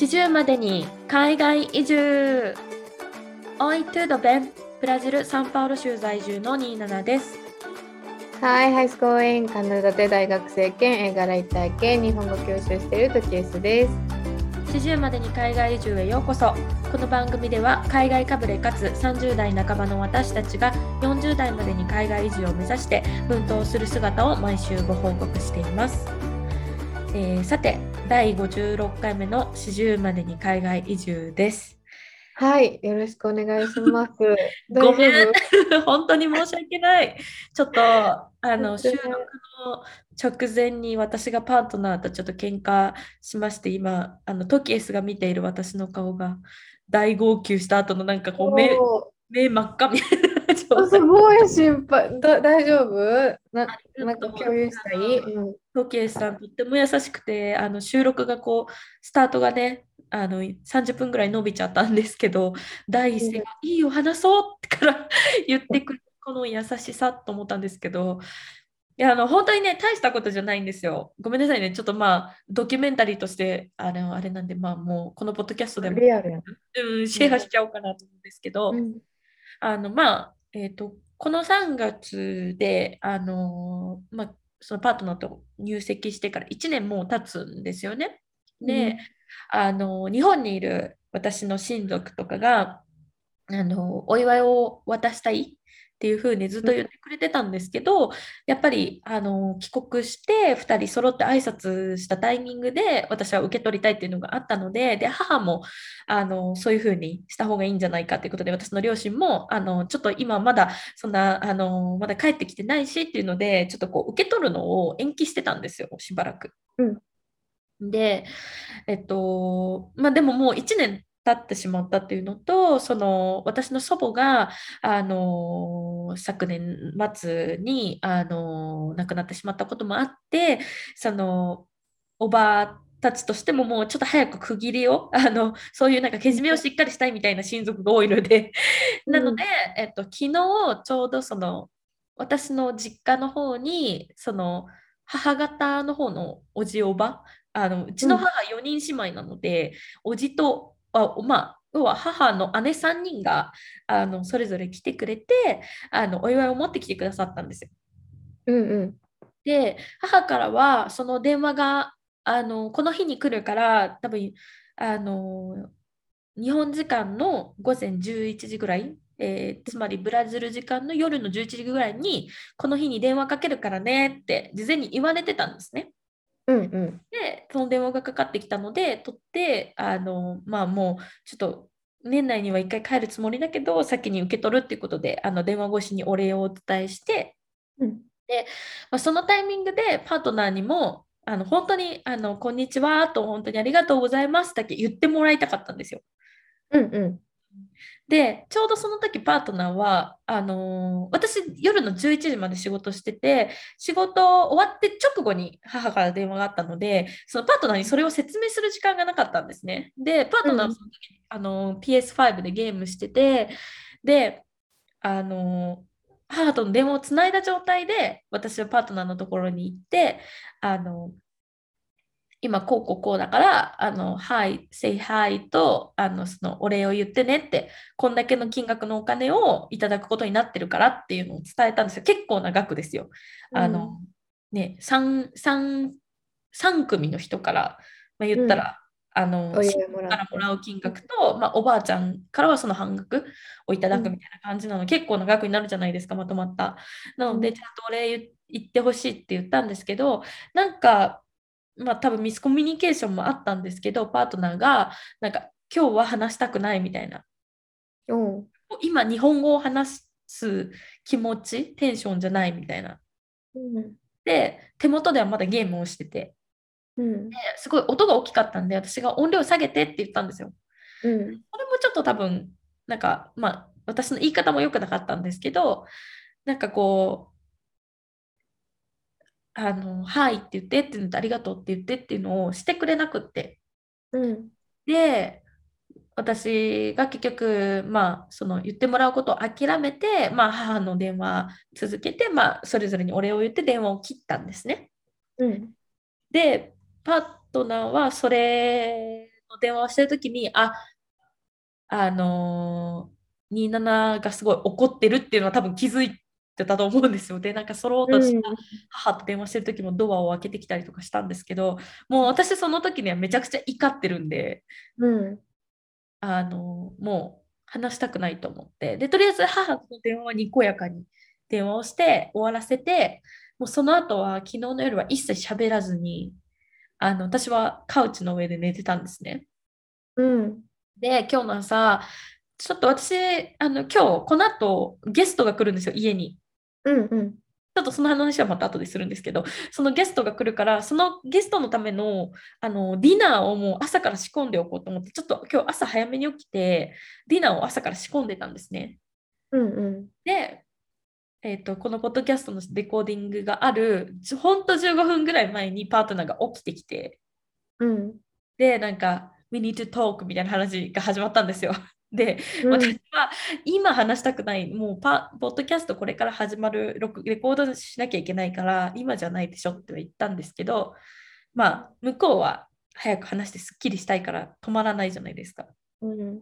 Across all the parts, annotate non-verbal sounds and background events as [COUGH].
40までに海外移住 Oi the Ben ブラジル・サンパウロ州在住の27です。はい、ハイスコーインカナダで大学生兼映画ライター兼日本語教師をしているトキエスです。40までに海外移住へようこそこの番組では海外かぶれかつ30代半ばの私たちが40代までに海外移住を目指して奮闘する姿を毎週ご報告しています、えーさて第56回目の40までに海外移住です。はい、よろしくお願いします。[LAUGHS] ごめん。[LAUGHS] 本当に申し訳ない。ちょっとあの収録の直前に私がパートナーとちょっと喧嘩しまして今あのトキエスが見ている私の顔が大号泣した後のなんかこう目夫目真っ赤みたいなす態ごい心配。だ大丈夫？ななんか共有したい、うん、トキエスさんとっても優しくてあの収録がこうスタートがねあの30分ぐらい伸びちゃったんですけど第一声が「いいよ話そう」ってから [LAUGHS] 言ってくるこの優しさと思ったんですけどいやあの本当にね大したことじゃないんですよ。ごめんなさいね。ちょっとまあドキュメンタリーとしてあれあれなんでまあもうこのポッドキャストでも。うん、シェアしちゃおうかなと思うんですけど、うん。あのまあえっ、とこの3月であのまあそのパートナーと入籍してから1年もう経つんですよね。で、あの日本にいる私の親族とかがあのお祝いを渡したいっていうふうにずっと言ってくれてたんですけど、やっぱりあの帰国して2人揃って挨拶したタイミングで私は受け取りたいっていうのがあったのでで母もあのそういうふうにした方がいいんじゃないかということで私の両親もあのちょっと今まだそんなあのまだ帰ってきてないしっていうのでちょっとこう受け取るのを延期してたんですよしばらく。で、えっと、まあでももう1年経ってしまったっていうのと、その私の祖母が、あの昨年末に、あの亡くなってしまったこともあって、そのおばあたちとしてももうちょっと早く区切りを、あのそういうなんかけじめをしっかりしたいみたいな親族が多いので、なので、えっと、昨日ちょうどその私の実家の方にその母方の方のおじおばあのうちの母4人姉妹なので、おじとあまあ要は母の姉3人があのそれぞれ来てくれてあのお祝いを持ってきてくださったんですよ。うんうんで母からはその電話があのこの日に来るから多分あの日本時間の午前11時ぐらい、えーつまりブラジル時間の夜の11時ぐらいにこの日に電話かけるからねって事前に言われてたんですね。うんうん。でその電話がかかってきたので取ってあのまあもうちょっと年内には一回帰るつもりだけど先に受け取るっていうことであの電話越しにお礼をお伝えしてうん。まあ、そのタイミングでパートナーにもあの本当にあの「こんにちは」と「本当にありがとうございます」だけ言ってもらいたかったんですよ。うんうんでちょうどその時パートナーはあのー私夜の11時まで仕事してて仕事終わって直後に母から電話があったのでそのパートナーにそれを説明する時間がなかったんですね。でパートナーはその時、あのー PS5 でゲームしててであのー母との電話をつないだ状態で私はパートナーのところに行ってあの今こうこうこうだから、あの、はい、say hi と、あの、そのお礼を言ってねって、こんだけの金額のお金をいただくことになってるからっていうのを伝えたんですよ。結構な額ですよ。あの、ね、3、三三組の人から、まあ、言ったら、あの、お祝いもらからもらう金額と、まあ、おばあちゃんからはその半額をいただくみたいな感じなの、結構な額になるじゃないですか、まとまった。なので、うんちゃんとお礼言言ってほしいって言ったんですけど、なんか、まあ多分ミスコミュニケーションもあったんですけど、パートナーが、なんか、今日は話したくないみたいな。うん今、日本語を話す気持ち、テンションじゃないみたいな。うんで、手元ではまだゲームをしてて、うんですごい音が大きかったんで、私が音量下げてって言ったんですよ。うんそれもちょっと多分、なんか、まあ、私の言い方も良くなかったんですけど、なんかこう、あの、はいって言ってっていうのとありがとうって言ってっていうのをしてくれなくって。うんで、私が結局、まあ、その言ってもらうことを諦めて、まあ、母の電話続けて、まあ、それぞれにお礼を言って電話を切ったんですね。うんで、パートナーはそれ電話をしてるときに、あ、あのー、27がすごい怒ってるっていうのは多分気づいてたと思うんですよ。で、なんかそろうとした母と電話してる時もドアを開けてきたりとかしたんですけど、もう私その時にはめちゃくちゃ怒ってるんで、うん、あのー、もう話したくないと思って、で、とりあえず母と電話はにこやかに電話をして終わらせて、もうその後は昨日の夜は一切喋らずに、あの、私はカウチの上で寝てたんですね。うん。で、今日の朝、ちょっと私、あの、今日、この後、ゲストが来るんですよ、家に。うんうん。ちょっとその話はまた後でするんですけど、そのゲストが来るから、そのゲストのためのあのディナーをもう朝から仕込んでおこうと思って、ちょっと今日朝早めに起きて、ディナーを朝から仕込んでたんですね。うんうん、で、えーと、このポッドキャストのレコーディングがある、ほんと15分ぐらい前にパートナーが起きてきて、うん、で、なんか、We need to talk みたいな話が始まったんですよ。で、うん、私は今話したくない、もうパポッドキャストこれから始まるレコードしなきゃいけないから、今じゃないでしょって言ったんですけど、まあ、向こうは早く話してすっきりしたいから止まらないじゃないですか。うん、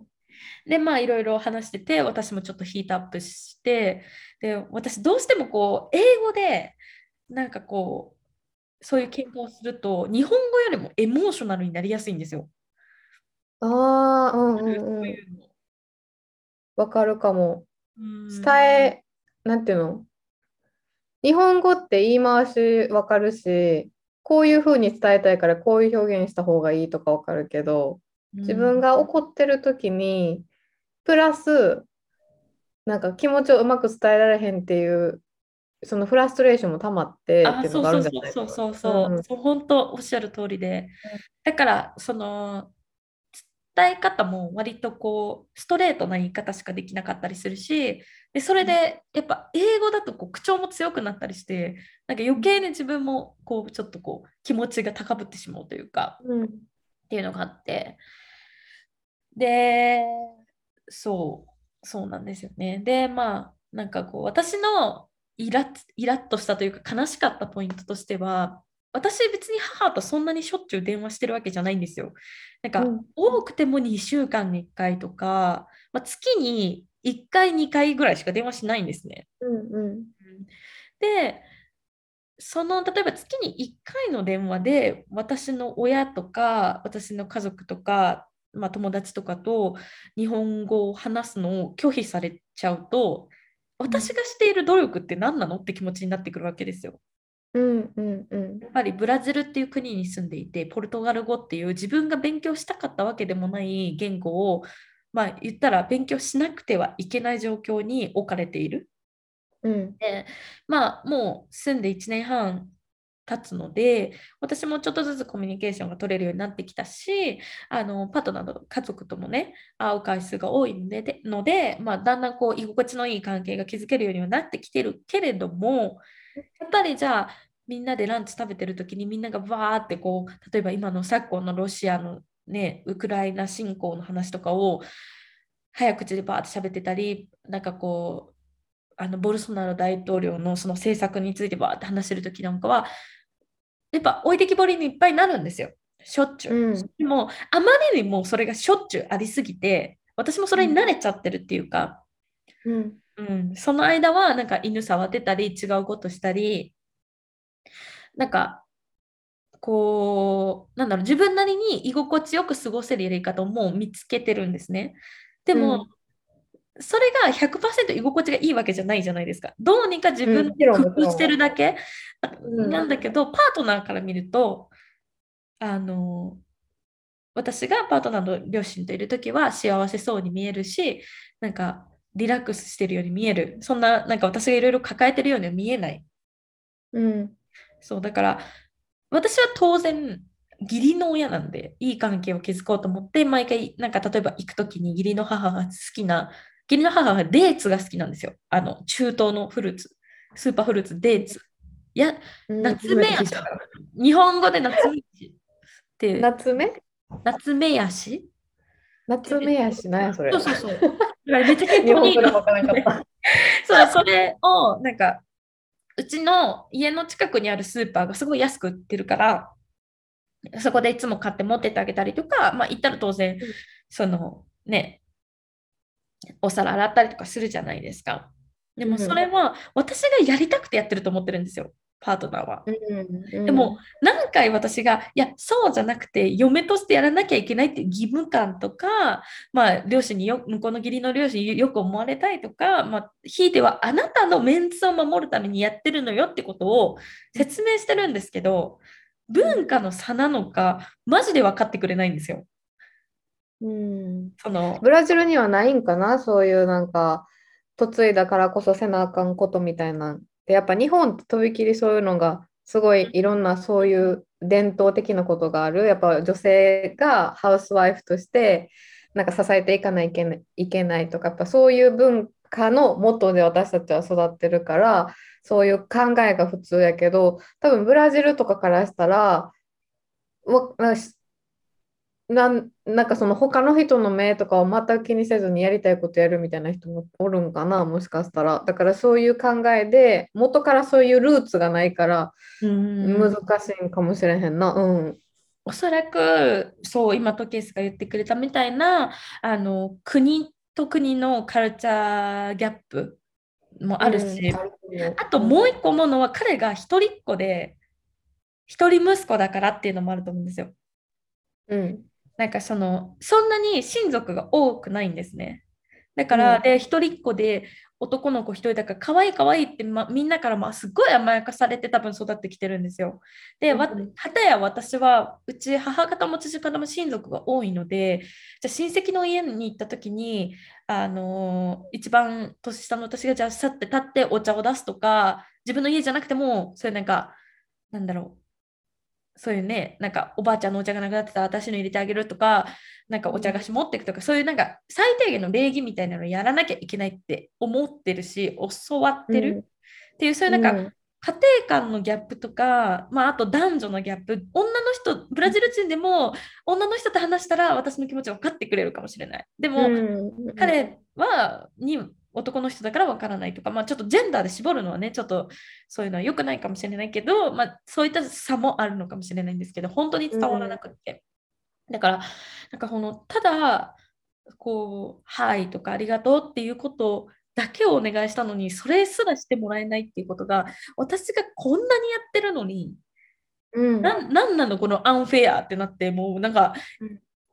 で、まあ、いろいろ話してて、私もちょっとヒートアップして、で、私どうしてもこう、英語で、なんかこう、そういう喧嘩をすると、日本語よりもエモーショナルになりやすいんですよ。ああ、うんうんうん。わかるかも。伝え、なんていうの？日本語って言い回しわかるし、こういうふうに伝えたいからこういう表現した方がいいとかわかるけど、自分が怒ってる時に、プラス、なんか気持ちをうまく伝えられへんっていう、そのフラストレーションもたまってっていうのがあるんじゃないそうそうそうそう、う。ん、そう本当おっしゃる通りで、だからその伝え方も割とこうストレートな言い方しかできなかったりするしでそれでやっぱ英語だとこう口調も強くなったりしてなんか余計に自分もこうちょっとこう気持ちが高ぶってしまうというか、うん、っていうのがあって。でそうそうなんですよね。でまあなんかこう私のイラッイラッとしたというか悲しかったポイントとしては私別に母とそんなにしょっちゅう電話してるわけじゃないんですよ。なんか、うん、多くても2週間に1回とか、まあ、月に1回2回ぐらいしか電話しないんですね。うんうん、でその例えば月に1回の電話で私の親とか私の家族とか、まあ、友達とかと日本語を話すのを拒否されちゃうと私がしている努力って何なのって気持ちになってくるわけですよ。うんうんうん、やっぱりブラジルっていう国に住んでいてポルトガル語っていう自分が勉強したかったわけでもない言語をまあ言ったら勉強しなくてはいけない状況に置かれている。うん、でまあもう住んで1年半経つので私もちょっとずつコミュニケーションが取れるようになってきたしあのパートナーの家族ともね会う回数が多いのででので、まあ、だんだんこう居心地のいい関係が築けるようにはなってきてるけれどもやっぱりじゃあみんなでランチ食べてる時にみんながわーってこう例えば今の昨今のロシアのねウクライナ侵攻の話とかを早口でバーって喋ってたりなんかこうあのボルソナロ大統領のその政策についてバーって話してる時なんかはやっぱ置いてきぼりにいっぱいになるんですよ。しょっちゅう、うん、でもあまりにもそれがしょっちゅうありすぎて私もそれに慣れちゃってるっていうか、うんうん、その間はなんか犬触ってたり違うことしたり。なんかこうなんだろう自分なりに居心地よく過ごせるやり方をもう見つけてるんですね。でも、うん、それが100%居心地がいいわけじゃないじゃないですか。どうにか自分で工夫してるだけ、うん、なんだけど、パートナーから見るとあの私がパートナーの両親といる時は幸せそうに見えるしなんかリラックスしてるように見える。そんな、なんか私がいろいろ抱えてるようには見えない。うん。そう、だから、私は当然、義理の親なんで、いい関係を築こうと思って、毎回、なんか例えば行くときに義理の母が好きな、義理の母はデーツが好きなんですよ。あの、中東のフルーツ、スーパーフルーツ、デーツ。いや、夏目やし。日本語で夏目やしっていう。夏目？夏目やし？夏目やしなそれ。そうそうそう。めっちゃ結構いいそう、それを、なんか、うちの家の近くにあるスーパーがすごい安く売ってるから、そこでいつも買って持ってってあげたりとか、まあ、行ったら当然、そのね、お皿洗ったりとかするじゃないですか。でもそれは私がやりたくてやってると思ってるんですよ。パートナーは。うんうん、でも何回私がいやそうじゃなくて嫁としてやらなきゃいけないって義務感とか、まあ、両親によ向こうの義理の両親によく思われたいとか、まあ、ひいてはあなたのメンツを守るためにやってるのよってことを説明してるんですけど文化の差なのかマジで分かってくれないんですよ。うん、そのブラジルにはないんかな？そういうなんか嫁いだからこそせなあかんことみたいなで、やっぱ日本ってとびきりそういうのがすごいいろんなそういう伝統的なことがある。やっぱ女性がハウスワイフとしてなんか支えていかないといけないとか、やっぱそういう文化の元で私たちは育ってるから、そういう考えが普通やけど、多分ブラジルとかからしたら、なんなんかその他の人の目とかを全く気にせずにやりたいことやるみたいな人もおるんかなもしかしたら。だからそういう考えで元からそういうルーツがないから難しいんかもしれへんな。うん。おそらくそう今トケースが言ってくれたみたいなあの国と国のカルチャーギャップもあるし、うん、あともう一個思うのは彼が一人っ子で一人息子だからっていうのもあると思うんですよ。うんなんかそのそんなに親族が多くないんですね。だから、うん、で一人っ子で男の子一人だから可愛い可愛いって、ま、みんなからまあすごい甘やかされて多分育ってきてるんですよ。で、はたや私はうち母方も父方も親族が多いのでじゃ親戚の家に行った時にあのー、一番年下の私がじゃあさって立ってお茶を出すとか自分の家じゃなくてもそういうなんかなんだろうそういうね、なんかおばあちゃんのお茶がなくなってたら私の入れてあげるとか、なんかお茶菓子持っていくとか、そういうなんか最低限の礼儀みたいなのをやらなきゃいけないって思ってるし、教わってる。っていう、そういうなんか、家庭間のギャップとか、まあ、あと男女のギャップ、女の人、ブラジル人でも女の人と話したら私の気持ち分かってくれるかもしれない。でも、彼はに男の人だからわからないとか、まあ、ちょっとジェンダーで絞るのはね、ちょっとそういうのは良くないかもしれないけど、まあ、そういった差もあるのかもしれないんですけど、本当に伝わらなくって。うん、だから、なんかこの、ただ、こう、はいとかありがとうっていうことだけをお願いしたのに、それすらしてもらえないっていうことが、私がこんなにやってるのに、うん、ななんなのこのアンフェアってなって、もうなんか、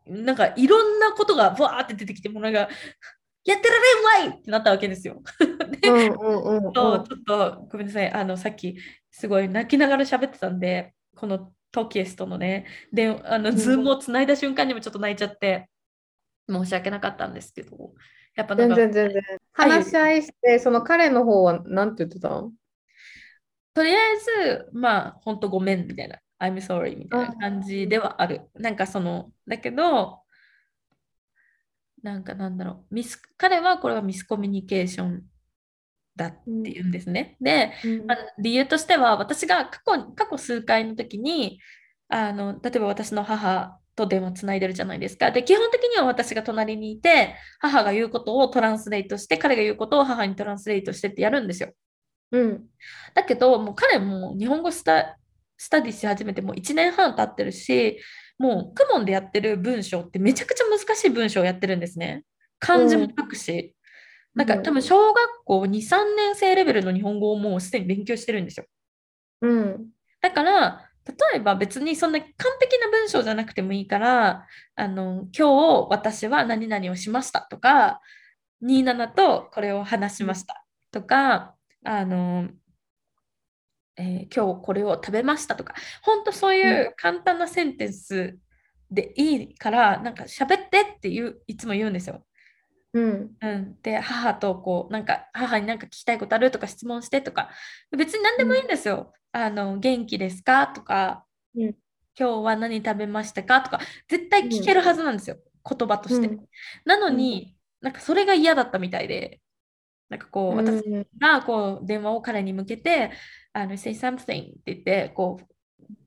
うん、なんかいろんなことがわーって出てきて、もうなんか、やってられんわいってなったわけですよ。で、うんうんうん、ちょっとごめんなさい。あのさっきすごい泣きながら喋ってたんでこのトキエスとのねであの、ズームをつないだ瞬間にもちょっと泣いちゃって申し訳なかったんですけどやっぱ全然全然。話し合いして、その彼の方は何て言ってたの？とりあえずまあ本当ごめんみたいな。I'm sorry みたいな感じではある。なんかそのだけどなんかなんだろうミス彼はこれはミスコミュニケーションだっていうんですね。で、まあ、理由としては私が過去過去数回の時にあの例えば私の母と電話つないでるじゃないですか。で、基本的には私が隣にいて、母が言うことをトランスレートして、彼が言うことを母にトランスレートしてってやるんですよ。うん。だけど、もう彼も日本語スタスタディし始めてもう1年半経ってるし、もうクモンでやってる文章ってめちゃくちゃ難しい文章をやってるんですね。漢字も書くし。うん、なんか多分小学校2、3年生レベルの日本語をもうすでに勉強してるんですよ。うん。だから、例えば別にそんな完璧な文章じゃなくてもいいから、あの、今日私は何々をしましたとか、27とこれを話しましたとか、あの、えー、今日これを食べましたとか、本当そういう簡単なセンテンスでいいから、なんか喋ってって言ういつも言うんですよ。うん、うん、で母とこうなんか母に何か聞きたいことあるとか質問してとか。別に何でもいいんですよ。うん、あの元気ですかとか、うん、今日は何食べましたかとか。絶対聞けるはずなんですよ、言葉として。なのに、なんかそれが嫌だったみたいで。なんかこう私がこう電話を彼に向けてあの say something って言ってこう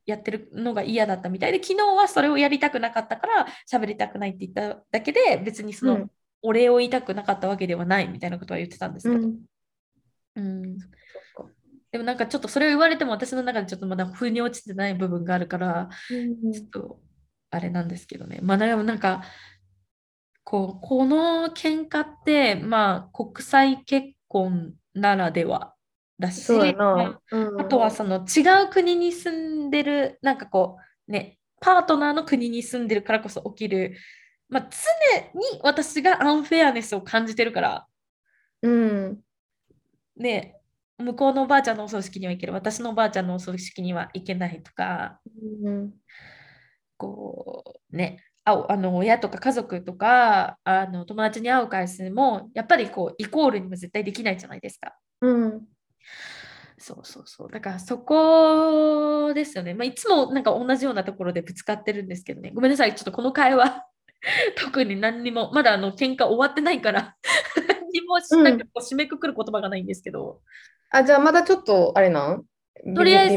やってるのが嫌だったみたいで昨日はそれをやりたくなかったから喋りたくないって言っただけで別にその、お礼を言いたくなかったわけではないみたいなことは言ってたんですけど。うん、うん、でもなんかちょっとそれを言われても私の中でちょっとまだ腑に落ちてない部分があるから、うん、ちょっとあれなんですけどね。まあでもなんかこうこの喧嘩ってまあ国際結婚ならではだし、うん、あとはその違う国に住んでるなんかこうねパートナーの国に住んでるからこそ起きる、まあ、常に私がアンフェアネスを感じてるから、うん、ね向こうのおばあちゃんのお葬式には行ける私のおばあちゃんのお葬式には行けないとか、うん、こうねああの親とか家族とかあの友達に会う回数もやっぱりこうイコールにも絶対できないじゃないですか。うん、そうそうそう。だからそこですよね。まあ、いつもなんか同じようなところでぶつかってるんですけどね。ごめんなさい。ちょっとこの会話。[LAUGHS] 特に何にも。まだあの喧嘩終わってないから。何にもなんかこう締めくくる言葉がないんですけど、あ、じゃあまだちょっとあれなん？とりあえず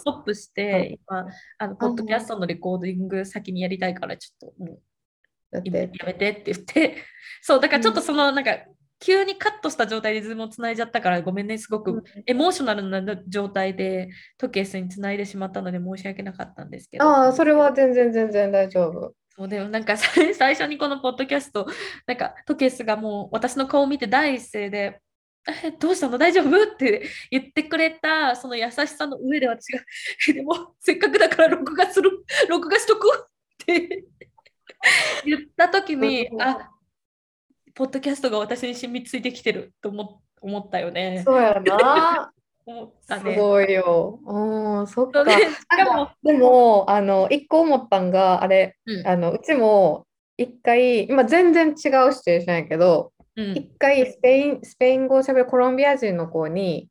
ストップして、今、あのポッドキャストのレコーディング先にやりたいから、ちょっともうやめてって言って、[LAUGHS] そう、だからちょっとその、なんか、急にカットした状態でズームをつないじゃったからごめんね、すごくエモーショナルな状態でトケースにつないでしまったので申し訳なかったんですけど。ああ、それは全然全然大丈夫。そうでもなんか [LAUGHS] 最初にこのポッドキャスト、なんかトケースがもう私の顔を見て第一声で、えどうしたの？大丈夫？って言ってくれたその優しさの上で私が [LAUGHS] でもせっかくだから録画する録画しとくって言った時にあポッドキャストが私に染みついてきてると思思ったよね。そうやな。[LAUGHS] 思ったね、すごいよ。うん、そっか。でも、あの、一個思ったんが、あれ、うん、あのうちも一回、今全然違うシチュエーションやけど、一、うん、回スペインスペイン語をしゃべるコロンビア人の子に、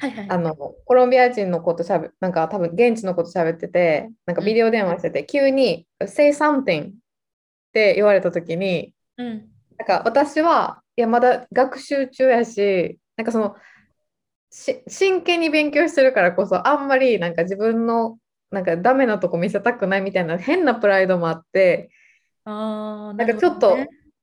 はいはい、あのコロンビア人の子としゃべなんか多分現地の子としゃべっててなんかビデオ電話してて、うん、急に「say something」って言われた時に、うん、なんか私はいやまだ学習中やしなんかその真剣に勉強してるからこそあんまりなんか自分のなんかダメなとこ見せたくないみたいな変なプライドもあってあなんかちょっと、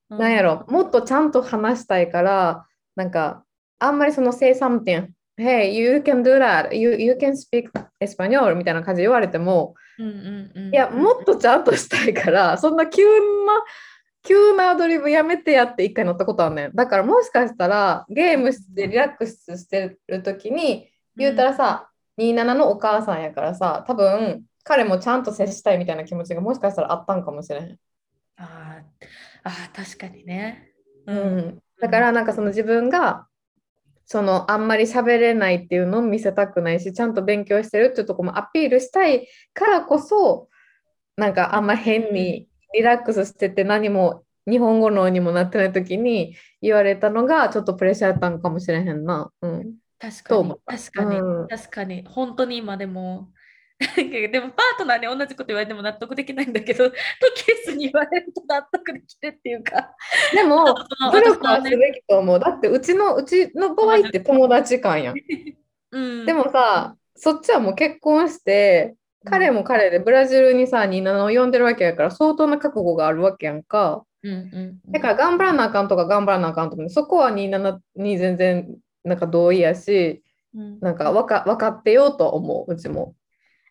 なんやろ、もっとちゃんと話したいから、なんか、あんまりその say something, hey, you can do that, you, you can speak Espanol みたいな感じで言われても、うんうんうん、いや、もっとちゃんとしたいから、そんな急な、急なアドリブやめてやって一回乗ったことあるねん。だからもしかしたらゲームしてリラックスしてる時に言うたらさ、うん、27のお母さんやからさ、多分彼もちゃんと接したいみたいな気持ちがもしかしたらあったんかもしれへん。ああ、確かにね。うん、だからなんかその自分がそのあんまり喋れないっていうのを見せたくないしちゃんと勉強してるっていうとこもアピールしたいからこそなんかあんま変にリラックスしてて何も日本語のにもなってない時に言われたのがちょっとプレッシャーやったんかもしれへんな。うん、確かに確かに、うん、確かに本当に今でも [LAUGHS] でもパートナーに同じこと言われても納得できないんだけど、トケースに言われると納得できるっていうか。でも、努力はすべきと思う。だってうちのうちの場合って友達感やん。[LAUGHS] うん、でもさ、そっちはもう結婚して、彼も彼でブラジルにさ、ニーナを呼んでるわけやから相当な覚悟があるわけやんか。うんうんだから頑張らなあかんとか頑張らなあかんとか、そこはニーナに全然なんか同意やし、うん、なんか分か分かってようと思う、うちも。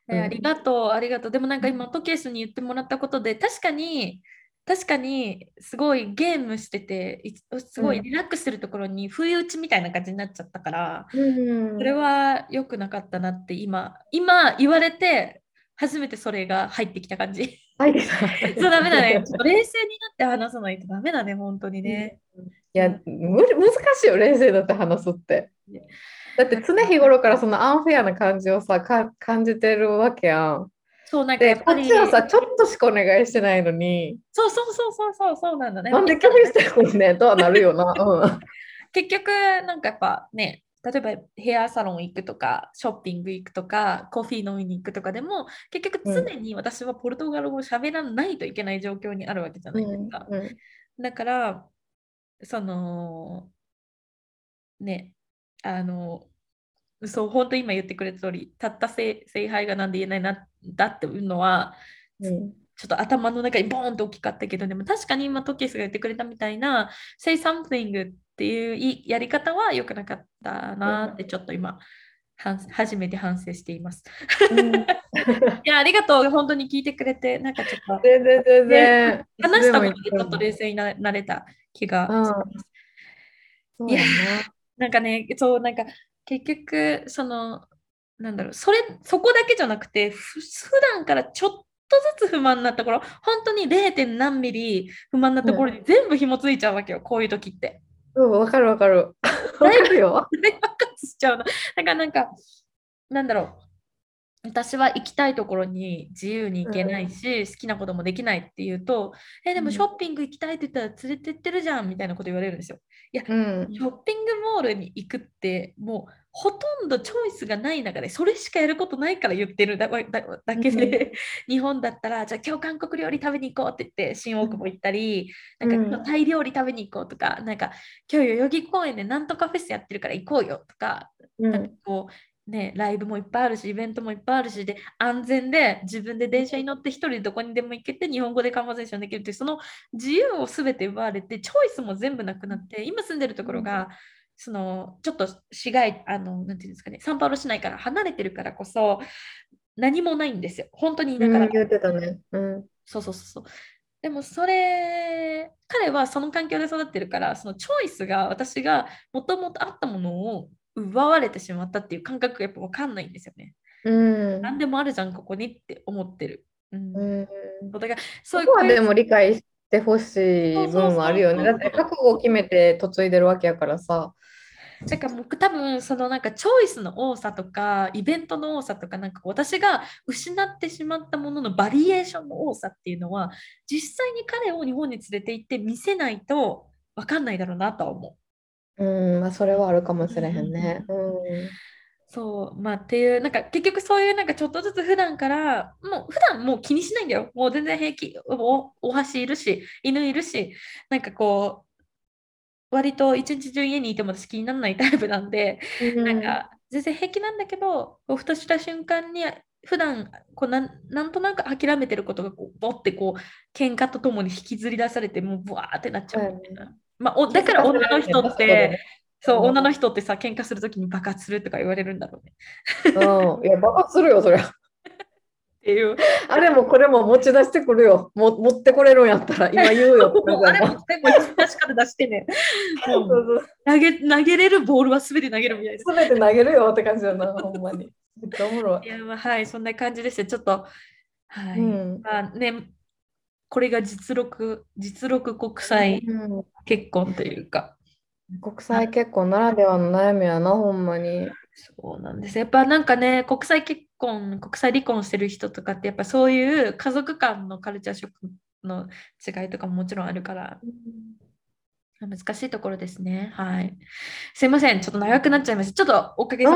えありがとう、ありがとう。でもなんか今、トケースに言ってもらったことで、確かに、確かにすごいゲームしてて、すごいリラックスするところに不意打ちみたいな感じになっちゃったから、うん、それは良くなかったなって今、今言われて、初めてそれが入ってきた感じ。はい、そうダメだね。冷静になって話さないとダメだね、本当にね。いや、む難しいよ、冷静だって話すって。だって常日頃からそのアンフェアな感じをさ感じてるわけやん。そうなんかやっぱりこっちはさちょっとしかお願いしてないのにそうそうそうそうそうそうなんだね。なんで拒否してるのねとはなるよな。うん、[LAUGHS] 結局なんかやっぱね例えばヘアサロン行くとかショッピング行くとかコーヒー飲みに行くとかでも結局常に私はポルトガル語を喋らないといけない状況にあるわけじゃないですか。うんうん、だからそのねあの、そう、本当今言ってくれた通り、たった聖杯がなんで言えないなだっていうのは、うん、ちょっと頭の中にボーンと大きかったけど、でも確かに今トキスが言ってくれたみたいな、say something っていうやり方は良くなかったなってちょっと今初めて反省しています。[LAUGHS] [LAUGHS] いや、ありがとう。本当に聞いてくれて、なんかちょっと。全然全然。話したことでちょっと冷静になれた気がします。うん、いや、なんかね、そう、なんか結局、その、なんだろう、それ、そこだけじゃなくて、普段からちょっとずつ不満なところ、本当に 0. 何ミリ不満なところに全部紐ついちゃうわけよ、こういう時って。うん、わかるわかる。わかるよ。[LAUGHS] 大爆発しちゃうの。だからなんか、なんだろう。私は行きたいところに自由に行けないし、うん、好きなこともできないっていうと、え、でもショッピング行きたいって言ったら連れてってるじゃんみたいなこと言われるんですよ。いや、うん、ショッピングモールに行くってもうほとんどチョイスがない中でそれしかやることないから言ってるだだけで、うん、日本だったらじゃあ今日韓国料理食べに行こうって言って新大久保行ったり、なんかタイ料理食べに行こうとか、なんか今日代々木公園でなんとかフェスやってるから行こうよとか、なんかこうね、ライブもいっぱいあるし、イベントもいっぱいあるし、で、安全で自分で電車に乗って一人でどこにでも行けて、日本語でカンバゼーションできるってその自由を全て奪われて、チョイスも全部なくなって、今住んでるところが、そのちょっと市街、あの、なんていうんですかね、サンパウロ市内から離れてるからこそ、何もないんですよ。本当にだから。言ってたね。うん。そうそうそう。でもそれ、彼はその環境で育ってるから、そのチョイスが私がもともとあったものを奪われてしまったっていう感覚がやっぱ分かんないんですよね。うん、何でもあるじゃんここにって思ってる。うん、うん、だからそういうこはでも理解してほしい部分もあるよね。だって覚悟を決めて嫁いでるわけやからさ。だから僕多分そのなんかチョイスの多さとかイベントの多さとかなんか私が失ってしまったもののバリエーションの多さっていうのは実際に彼を日本に連れて行って見せないと分かんないだろうなとは思う。うん、まあ、それはあるかもしれへんね。うん。そう、まあっていう、なんか結局そういうなんかちょっとずつ普段から、もう普段もう気にしないんだよ。もう全然平気。おお箸いるし、犬いるし、なんかこう、割と一日中家にいても私気にならないタイプなんで、うん、なんか全然平気なんだけど、ふとした瞬間に普段こうなんなんとなく諦めてることがこうボってこう喧嘩とともに引きずり出されてもうブワーってなっちゃうみたいな。まあ、おだから女の人って、そう、女の人ってさ、喧嘩するときに爆発するとか言われるんだろうね。うん、いや、爆発するよ、そりゃ。っていう。あれもこれも持ち出してくるよ。も持ってこれるんやったら、今言うよあれも全部持ち出しから出してね。投げ投げれるボールはすべて投げるみたいな。すべて投げるよって感じだな、ほんまに。めっちゃおもろい。いや、まあ、はい、そんな感じですよ。ちょっと、はい。うん、まあね、これが実録、実録国際結婚というか。国際結婚ならではの悩みやな、ほんまに。そうなんです。やっぱなんかね、国際結婚、国際離婚してる人とかって、やっぱそういう家族間のカルチャーショックの違いとかももちろんあるから、うん、難しいところですね。はい。すいません、ちょっと長くなっちゃいました。ちょっとおかげで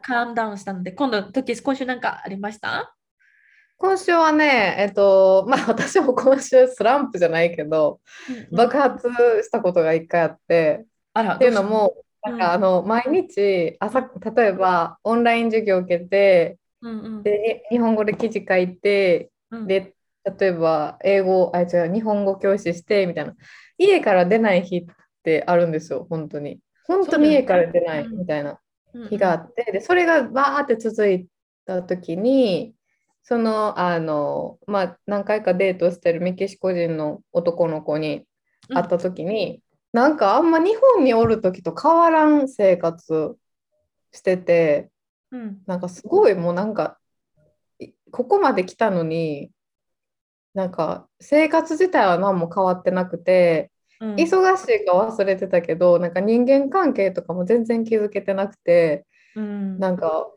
カーンダウンしたので、今度、時今週なんかありました？今週はね、えっと、まあ [LAUGHS] 私も今週スランプじゃないけど、うん、爆発したことが一回あって、あらっていうのも、なんかあの毎日朝例えばオンライン授業を受けて、うんうん、で日本語で記事書いて、うん、で例えば英語あ違う日本語教師してみたいな。家から出ない日ってあるんですよ本当に。本当に家から出ないみたいな日があって、でそれがバーって続いた時にそのあの、まあ、何回かデートしてるメキシコ人の男の子に会った時に、うん、なんかあんま日本におる時と変わらん生活してて、うん、なんかすごいもうなんかここまで来たのになんか生活自体は何も変わってなくて、うん、忙しいか忘れてたけどなんか人間関係とかも全然気づけてなくて、うん、なんか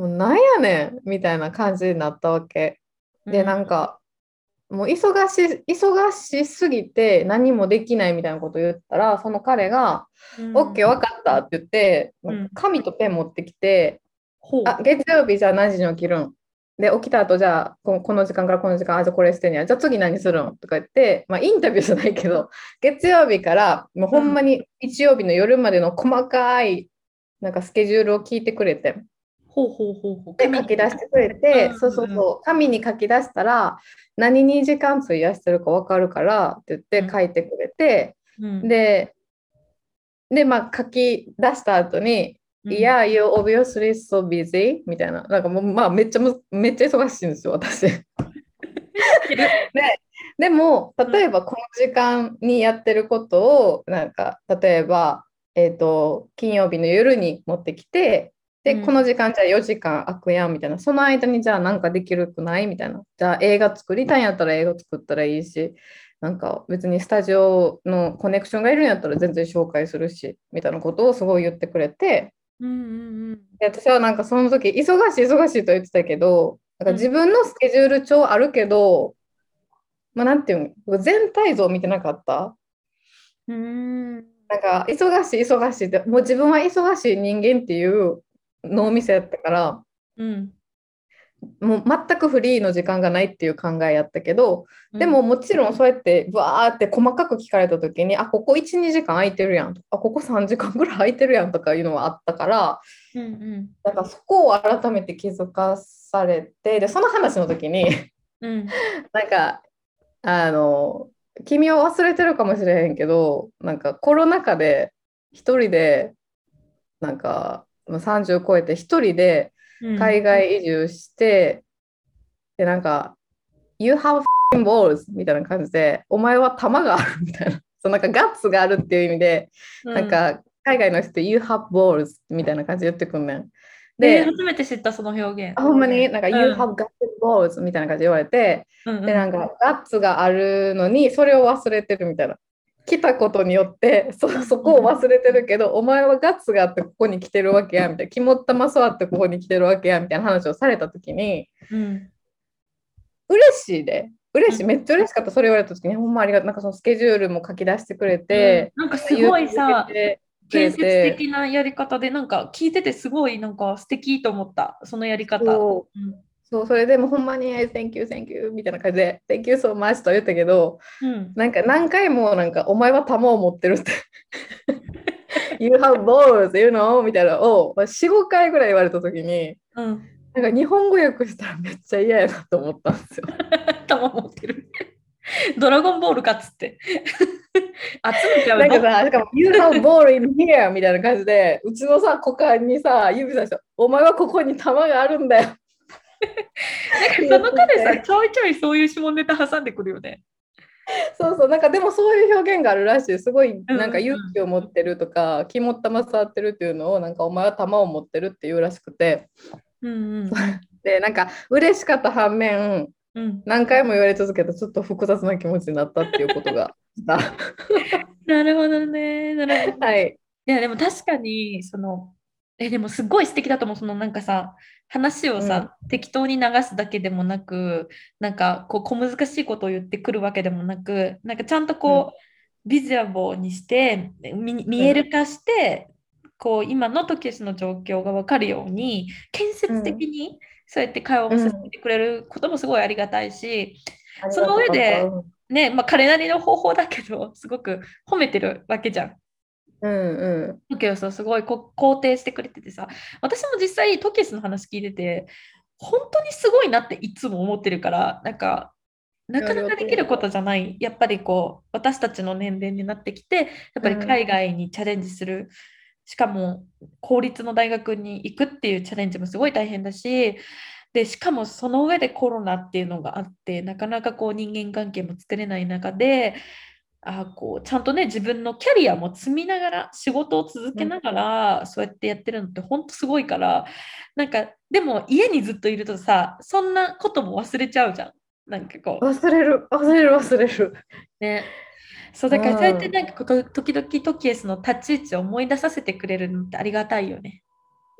もうなんやねんみたいな感じになったわけ。で、なんか、もう忙し忙しすぎて何もできないみたいなこと言ったらその彼が「うん、OK 分かった」って言って、うん、紙とペン持ってきて「あ月曜日じゃあ何時に起きるん?」で起きた後じゃあこの時間からこの時間あじゃあこれしてんや。じゃあ次何するん？とか言って、まあ、インタビューじゃないけど [LAUGHS] 月曜日からもうほんまに日曜日の夜までの細かいなんかスケジュールを聞いてくれてほうほうほうほう。で書き出してくれて、そうそうそう、紙に書き出したら、何に時間費やしてるか分かるからって言って書いてくれて、うん、で、で、まあ、書き出した後に、いや、you're obviously so busy? みたいな。なんかもう、まあ、めっちゃむ、めっちゃ忙しいんですよ、私。[LAUGHS] ででも、例えばこの時間にやってることを、なんか、例えば、えっ、ー、と、金曜日の夜に持ってきて、で、この時間じゃあ4時間空くやんみたいな、その間にじゃあなんかできるくないみたいな。じゃあ映画作りたいんやったら映画作ったらいいし、なんか別にスタジオのコネクションがいるんやったら全然紹介するし、みたいなことをすごい言ってくれて、うんうんうん、で私はなんかその時忙しい忙しいと言ってたけど、なんか自分のスケジュール帳あるけど、まあなんていうの、全体像見てなかった？うん。なんか忙しい忙しいって、もう自分は忙しい人間っていう脳みそやったから、うん、もう全くフリーの時間がないっていう考えやったけど、でももちろんそうやってわーって細かく聞かれた時にあここ12時間空いてるやんとかあここ3時間ぐらい空いてるやんとかいうのはあったから、うんうん、だからそこを改めて気づかされてでその話の時にうん、[LAUGHS] なんかあの君は忘れてるかもしれへんけどなんかコロナ禍で一人でなんか30超えて一人で海外移住して、うん、でなんか「You have balls」みたいな感じで「お前は玉がある」みたいな [LAUGHS] そうなんかガッツがあるっていう意味で、うん、なんか海外の人「You have balls」みたいな感じで言ってくんねん。で、えー、初めて知ったその表現。あほんまに？なんか、うん、You have got balls みたいな感じで言われて、うんうん、でなんかガッツがあるのにそれを忘れてるみたいな。来たことによってそそこを忘れてるけど、お前はガッツがあってここに来てるわけやみたいな肝っ玉座ってここに来てるわけやみたいな話をされた時に、うん、嬉しいで。嬉しい。めっちゃ嬉しかったそれ言われた時に。ほんまありがとう。なんかそのスケジュールも書き出してくれて、うん、なんかすごいさ建設的なやり方でなんか聞いててすごいなんか素敵と思った。そのやり方。そう、それでもほんまに、Thank you, thank you みたいな感じで、Thank you so much と言ったけど、うん、なんか何回もなんか、お前は玉を持ってるって [LAUGHS] You have balls, you know? みたいなのを4、5回ぐらい言われたときに、うん、なんか日本語訳したらめっちゃ嫌やなと思ったんですよ。[LAUGHS] 玉持ってる。ドラゴンボールかっつって。[LAUGHS] 集めちゃうなんかさ、しかも、You have ball in here みたいな感じで、うちのさ、股間にさ、指さして、お前はここに玉があるんだよ [LAUGHS] なんかその彼さ、ちょいちょいそういう下ネタ挟んでくるよね。そうそう、なんかでもそういう表現があるらしい。すごいなんか勇気を持ってるとか、肝っ玉触ってるっていうのを、なんかお前は玉を持ってるっていうらしくて。うんうん、[LAUGHS] で、なんか嬉しかった反面、うん、何回も言われ続けたちょっと複雑な気持ちになったっていうことが [LAUGHS] なるほどね。なるほど。はい。いや、でも確かに、その、え、でもすごい素敵だと思う。そのなんかさ、話をさ、うん、適当に流すだけでもなくなんかこう小難しいことを言ってくるわけでもなくなんかちゃんとこう、うん、ビジュアボーにして見える化して、うん、こう今のトキシの状況が分かるように建設的にそうやって会話をさせてくれることもすごいありがたいし、その上で、ねまあ、彼なりの方法だけどすごく褒めてるわけじゃん。うんうん。トキオさ、すごいこ肯定してくれててさ、私も実際トキエスの話聞いてて、本当にすごいなっていつも思ってるから、なんか、なかなかできることじゃない。やっぱりこう、私たちの年齢になってきて、やっぱり海外にチャレンジする。うん、しかも、公立の大学に行くっていうチャレンジもすごい大変だし、でしかもその上でコロナっていうのがあってなかなかこう人間関係も作れない中であこうちゃんとね自分のキャリアも積みながら仕事を続けながら、そうやってやってるのって本当すごいからなんかでも家にずっといるとさそんなことも忘れちゃうじゃん。なんかこう。忘れる。忘れる忘れる。ね。そうだからそうやってなんかこう時々トキエスの立ち位置を思い出させてくれるのってありがたいよね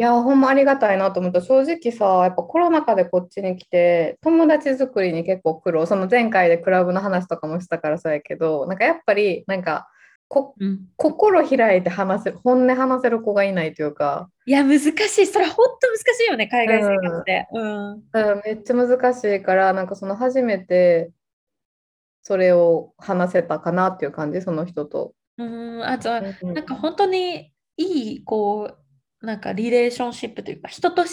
いや、ほんまありがたいなと思った。正直さ、やっぱコロナ禍でこっちに来て、友達作りに結構苦労。その前回でクラブの話とかもしたからそうやけど、なんかやっぱり、なんか、こ、うん、心開いて話せる、本音話せる子がいないというか。いや、難しい。それ本当難しいよね、海外生活で。うん。うん、めっちゃ難しいから、なんかその初めて、それを話せたかなっていう感じ、その人と。うん、あと、なんか本当にいい、こう、なんかリレーションシップというか人と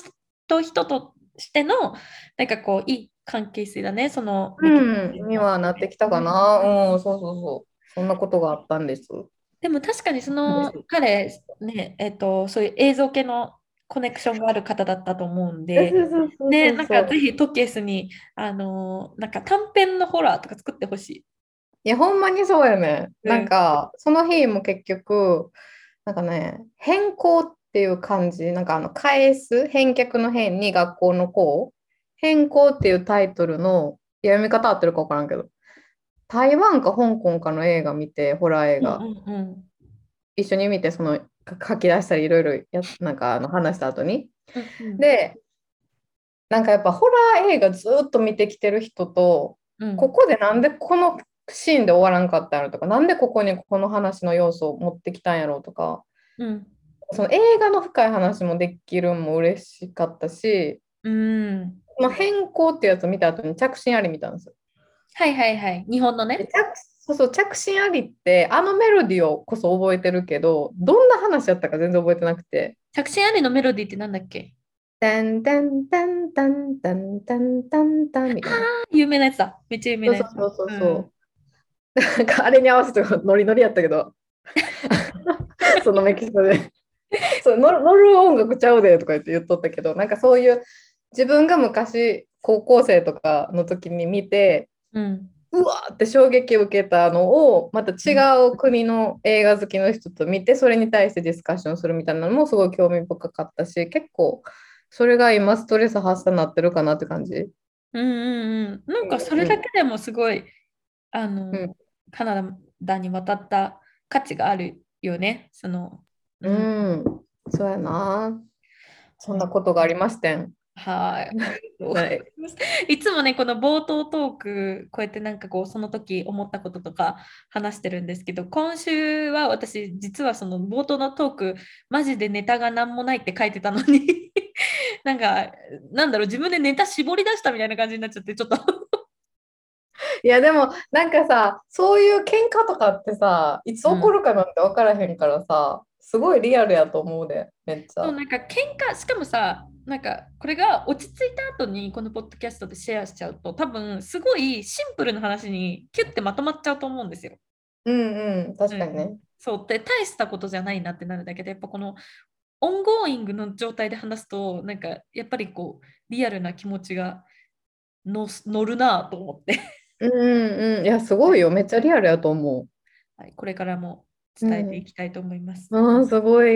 と人としてのなんかこういい関係性だね。その、うん、にはなってきたかな。うん。そうそうそう。そんなことがあったんです。でも確かにその彼、ね、えっと、そういう映像系のコネクションがある方だったと思うんで、ね、なんかぜひトケースに、あのなんか短編のホラーとか作ってほしい。いや、ほんまにそうやね。うん、なんか、その日も結局、なんかね、変更っていう感じ、なんかあの、返す、返却の変に学校の子、変更っていうタイトルの、読み方合ってるか分からんけど、台湾か香港かの映画見て、ホラー映画、うんうんうん、一緒に見て、その書き出したりいろいろやなんかあの話した後に。うんうん、で、なんかやっぱホラー映画ずっと見てきてる人と、うん、ここでなんでこのシーンで終わらんかったのとか、なんでここにこの話の要素を持ってきたんやろうとか、うん、その映画の深い話もできるのも嬉しかったし、うん、の変更っていうやつを見た後に着信あり見たんですよ。はいはいはい。日本のね。そうそう、着信ありってあのメロディーをこそ覚えてるけど、どんな話やったか全然覚えてなくて。着信ありのメロディーってなんだっけ？タンタンタンタンタンタンタンタンみたいな。有名なやつだ。めっちゃ有名なやつ。そうそうそうそう。うん、なんかあれに合わせてノリノリやったけど、[LAUGHS] そのメキシコで [LAUGHS] そう乗る音楽ちゃうでとか言って言っとったけど、なんかそういう自分が昔高校生とかの時に見て、うん、うわって衝撃を受けたのをまた違う国の映画好きの人と見てそれに対してディスカッションするみたいなのもすごい興味深かったし結構それが今ストレス発散になってるかなって感じ。うんうんうん。なんかそれだけでもすごい、あの、うん、カナダに渡った価値があるよね。その。うん、そうやな。そんなことがありましてん。はい。はい、[LAUGHS] いつもね、この冒頭トーク、こうやってなんかこう、その時思ったこととか話してるんですけど、今週は私、実はその冒頭のトーク、マジでネタが何もないって書いてたのに [LAUGHS] なんか、なんだろう、自分でネタ絞り出したみたいな感じになっちゃって、ちょっといやでもなんかさそういう喧嘩とかってさいつ起こるかなんて分からへんからさ、うん、すごいリアルやと思うでめっちゃ。そうなんか喧嘩しかもさなんかこれが落ち着いた後にこのポッドキャストでシェアしちゃうと多分すごいシンプルな話にキュッてまとまっちゃうと思うんですよ。うんうん確かにね。うん、そうって大したことじゃないなってなるだけでやっぱこの ongoing の状態で話すとなんかやっぱりこうリアルな気持ちがの乗るなと思って。うんうんいやすごいよめっちゃリアルやと思う。はい、これからも伝えていきたいと思います。うん、すごい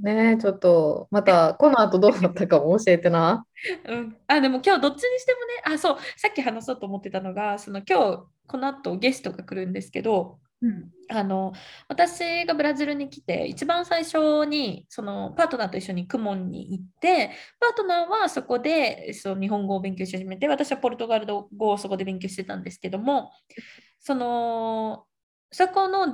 ねちょっとまたこの後どうなったかも教えてな。うん、あでも今日どっちにしてもねあそうさっき話そうと思ってたのがその今日この後ゲストが来るんですけど、うん、あの私がブラジルに来て一番最初にそのパートナーと一緒にクモンに行ってパートナーはそこでその日本語を勉強し始めて私はポルトガル語をそこで勉強してたんですけどもそのそこの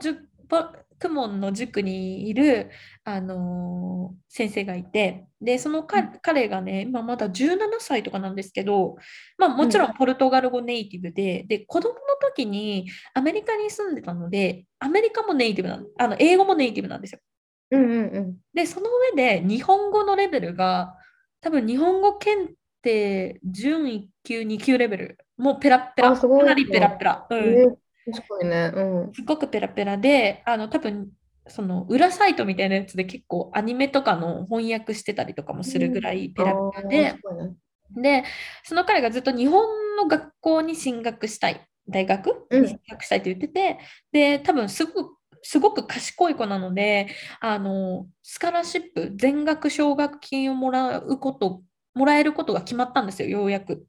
クモンの塾にいる、あのー、先生がいてでその彼がね今まだ17歳とかなんですけど、まあ、もちろんポルトガル語ネイティブでうん、で子供の時にアメリカに住んでたのでアメリカもネイティブなあの英語もネイティブなんですよ。うんうんうん、でその上で日本語のレベルが多分日本語検定準1級2級レベルもうペラペラかなりペラペラ。うん確かにね、うん、すごくペラペラで、あの多分その裏サイトみたいなやつで結構アニメとかの翻訳してたりとかもするぐらいペラペラで、うん、で、その彼がずっと日本の学校に進学したい、大学に進学したいと言ってて、うん、で、多分すごくすごく賢い子なので、あのスカラシップ、全額奨学金をもらうこと、もらえることが決まったんですよ、ようやく。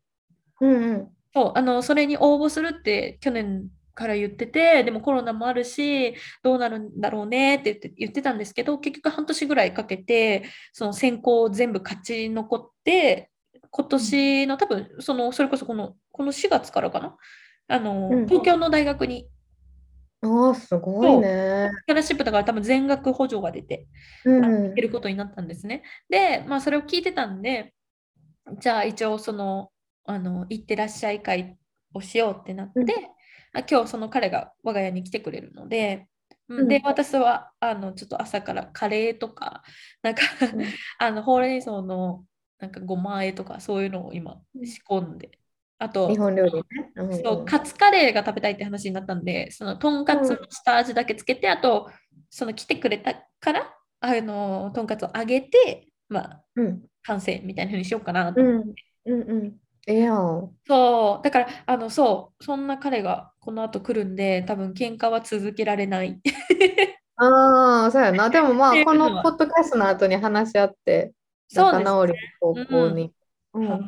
うんうん、そうあのそれに応募するって去年から言ってて、でもコロナもあるし、どうなるんだろうねって言って言ってたんですけど、結局半年ぐらいかけて、その選考を全部勝ち残って、今年の多分、その、それこそこの、この4月からかな、あの、うん、東京の大学に。ああ、すごいね。スカラシップだから多分全額補助が出て、うん、行けることになったんですね。で、まあそれを聞いてたんで、じゃあ一応その、あの、行ってらっしゃい会をしようってなって、今日その彼が我が家に来てくれるので、うん、で私はあのちょっと朝からカレーとかなんか [LAUGHS] あのほうれん草のなんかごま和えとかそういうのを今仕込んであと日本料理ね、うん、そうカツカレーが食べたいって話になったんでそのとんかつの下味だけつけて、あとその来てくれたからあのとんかつをあげて、まあ、うん、完成みたいなふうにしようかなと思って。うん。うんうんええやん。そう、だから、あの、そう、そんな彼がこの後来るんで、多分喧嘩は続けられない。[LAUGHS] ああ、そうやな。[LAUGHS] でもまあ、このポッドキャストの後に話し合って、仲直りの方向に。うんはい、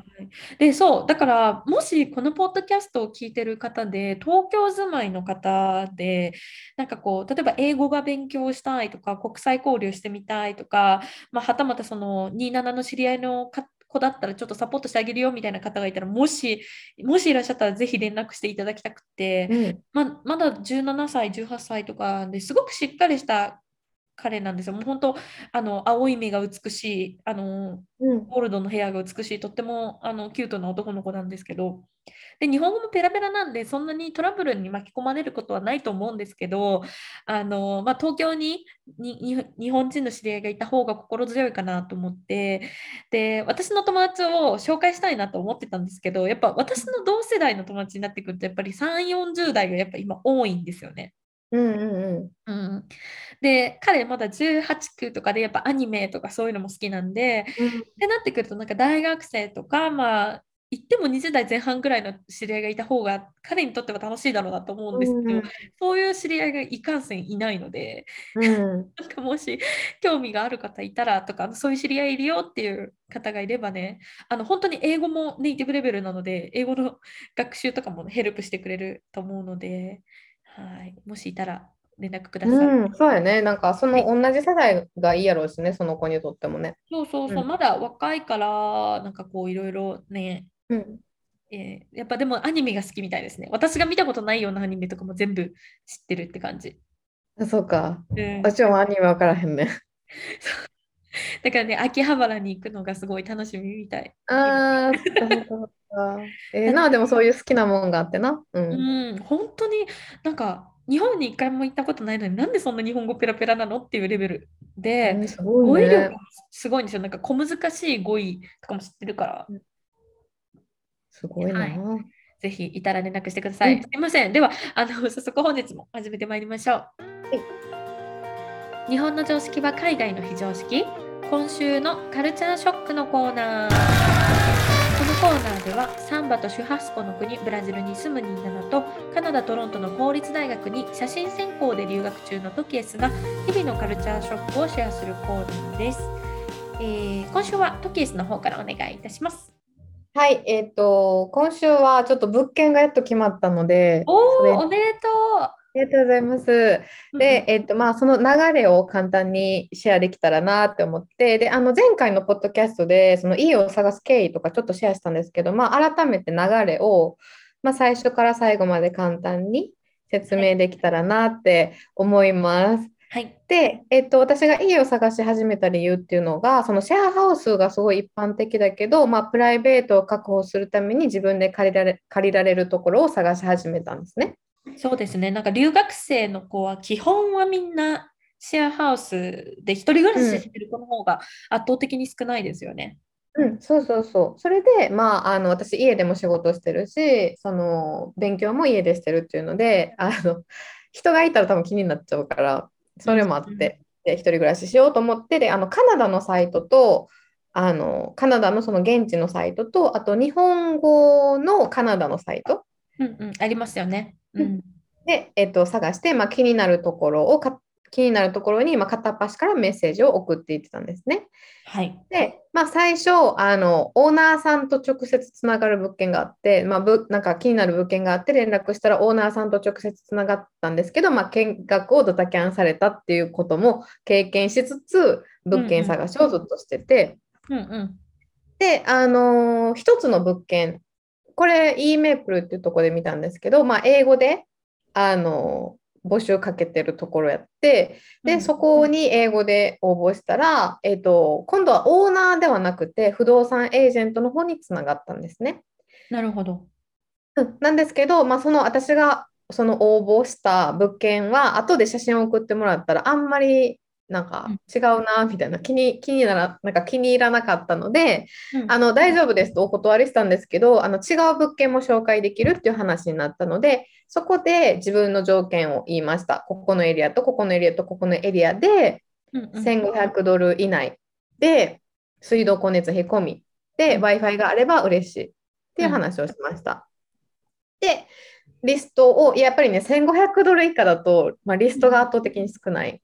でそうだからもしこのポッドキャストを聞いてる方で東京住まいの方でなんかこう例えば英語が勉強したいとか国際交流してみたいとか、まあ、はたまたその27の知り合いの子だったらちょっとサポートしてあげるよみたいな方がいたらもしもしいらっしゃったらぜひ連絡していただきたくて、うん、ままだ17歳18歳とかですごくしっかりした彼なんですよ。もう本当あの青い目が美しいあの、うん、ゴールドのヘアが美しいとってもあのキュートな男の子なんですけどで日本語もペラペラなんでそんなにトラブルに巻き込まれることはないと思うんですけどあの、まあ、東京に日本人の知り合いがいた方が心強いかなと思ってで私の友達を紹介したいなと思ってたんですけどやっぱ私の同世代の友達になってくるとやっぱり3 4 0代がやっぱ今多いんですよね。うんうんうん、で彼まだ18、9とかでやっぱアニメとかそういうのも好きなんで、うん、ってなってくるとなんか大学生とかまあ言っても20代前半ぐらいの知り合いがいた方が彼にとっては楽しいだろうなと思うんですけど、うん、そういう知り合いがいかんせんいないので、うん、[LAUGHS] なんかもし興味がある方いたらとかそういう知り合いいるよっていう方がいればねあの本当に英語もネイティブレベルなので英語の学習とかもヘルプしてくれると思うので。はい、もしいたら連絡ください。うん、そうやね。なんかその同じ世代がいいやろうしね、その子にとってもね。そうそうそう、うん、まだ若いから、なんかこういろいろね、うん、えー、やっぱでもアニメが好きみたいですね。私が見たことないようなアニメとかも全部知ってるって感じ。あそうか。うん、私もアニメ分からへんね。[LAUGHS] [LAUGHS] だからね、秋葉原に行くのがすごい楽しみみたい。ああ、そうか。えー、なあ、でもそういう好きなもんがあってな。うん、うん、本当になんか日本に一回も行ったことないのになんでそんな日本語ペラペラなのっていうレベルで、えー、すごい、ね、語彙力すごいんですよ。なんか小難しい語彙とかも知ってるから。すごいな。はいぜひいたら連絡してください。うん、すみません。では、あの [LAUGHS] 早速本日も始めてまいりましょう。はい、日本の常識は海外の非常識今週のカルチャーショックのコーナー。このコーナーではサンバとシュハスコの国ブラジルに住むニーナナとカナダ・トロントの公立大学に写真専攻で留学中のトキエスが日々のカルチャーショックをシェアするコーナーです、えー、今週はトキエスの方からお願いいたします。はい、えっ、ー、と、今週はちょっと物件がやっと決まったので、おお、おめでとうありがとうございます。で、えっと、まあ、その流れを簡単にシェアできたらなって思って、で、あの、前回のポッドキャストで、その家を探す経緯とかちょっとシェアしたんですけど、まあ、改めて流れを、まあ、最初から最後まで簡単に説明できたらなって思います。はい、で、えっと、私が家を探し始めた理由っていうのが、そのシェアハウスがすごい一般的だけど、まあ、プライベートを確保するために自分で借りられ借りられるところを探し始めたんですね。そうですね。なんか留学生の子は基本はみんなシェアハウスで一人暮らししてる子の方が圧倒的に少ないですよね。うん、そうそうそう。それで、まあ、あの私、家でも仕事してるし、その勉強も家でしてるっていうので、あの人がいたら多分気になっちゃうから、それもあって、で一人暮らししようと思ってで、あのカナダのサイトと、あのカナダのその現地のサイトと、あと日本語のカナダのサイト、うんうん、ありますよね。うん、で、えっと、探して、まあ、気になるところを気になるところに、まあ、片っ端からメッセージを送っていってたんですね。はい、で、まあ、最初あの、オーナーさんと直接つながる物件があって、まあ、ぶなんか気になる物件があって連絡したらオーナーさんと直接つながったんですけど、まあ、見学をドタキャンされたっていうことも経験しつつ物件探しをずっとしてて、うんうん、で、あのー、一つの物件これ e メープルっていうところで見たんですけど、まあ、英語であの募集かけてるところやってで、そこに英語で応募したら、えーと、今度はオーナーではなくて不動産エージェントの方につながったんですね。なるほど。なんですけど、まあ、その私がその応募した物件は後で写真を送ってもらったらあんまりなんか違うなみたいな。気に気にならなんか気に入らなかったので、うん、あの大丈夫ですとお断りしたんですけどあの違う物件も紹介できるっていう話になったのでそこで自分の条件を言いました。ここのエリアとここのエリアとここのエリアで1500ドル以内で水道光熱費込みで w i f i があれば嬉しいっていう話をしました。でリストをやっぱりね1500ドル以下だと、まあ、リストが圧倒的に少ない。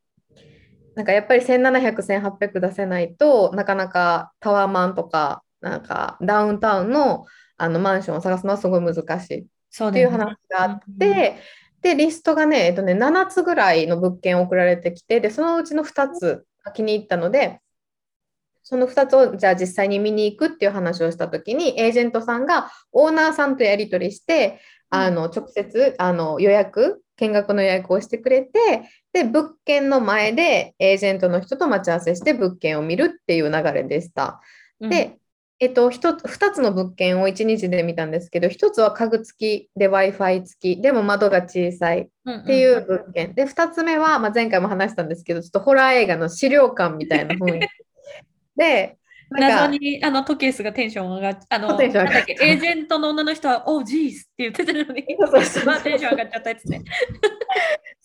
なんかやっぱり1700、1800出せないとなかなかタワーマンとかなんかダウンタウンのあのマンションを探すのはすごい難しい。っていう話があって、でリストがね,、えっとね7つぐらいの物件送られてきてでそのうちの2つが気に入ったのでその2つをじゃあ実際に見に行くっていう話をした時にエージェントさんがオーナーさんとやり取りしてあの直接あの予約見学の予約をしてくれてで物件の前でエージェントの人と待ち合わせして物件を見るっていう流れでした。うん、で、えっと、2つの物件を1日で見たんですけど1つは家具付きで w i f i 付きでも窓が小さいっていう物件、うんうん、で2つ目は、まあ、前回も話したんですけどちょっとホラー映画の資料館みたいな雰囲気。[LAUGHS] で謎にあのトケースがテンション上がっあのエージェントの女の人は、おージースって言ってたのに、[LAUGHS] まあテンション上がっちゃったやつね。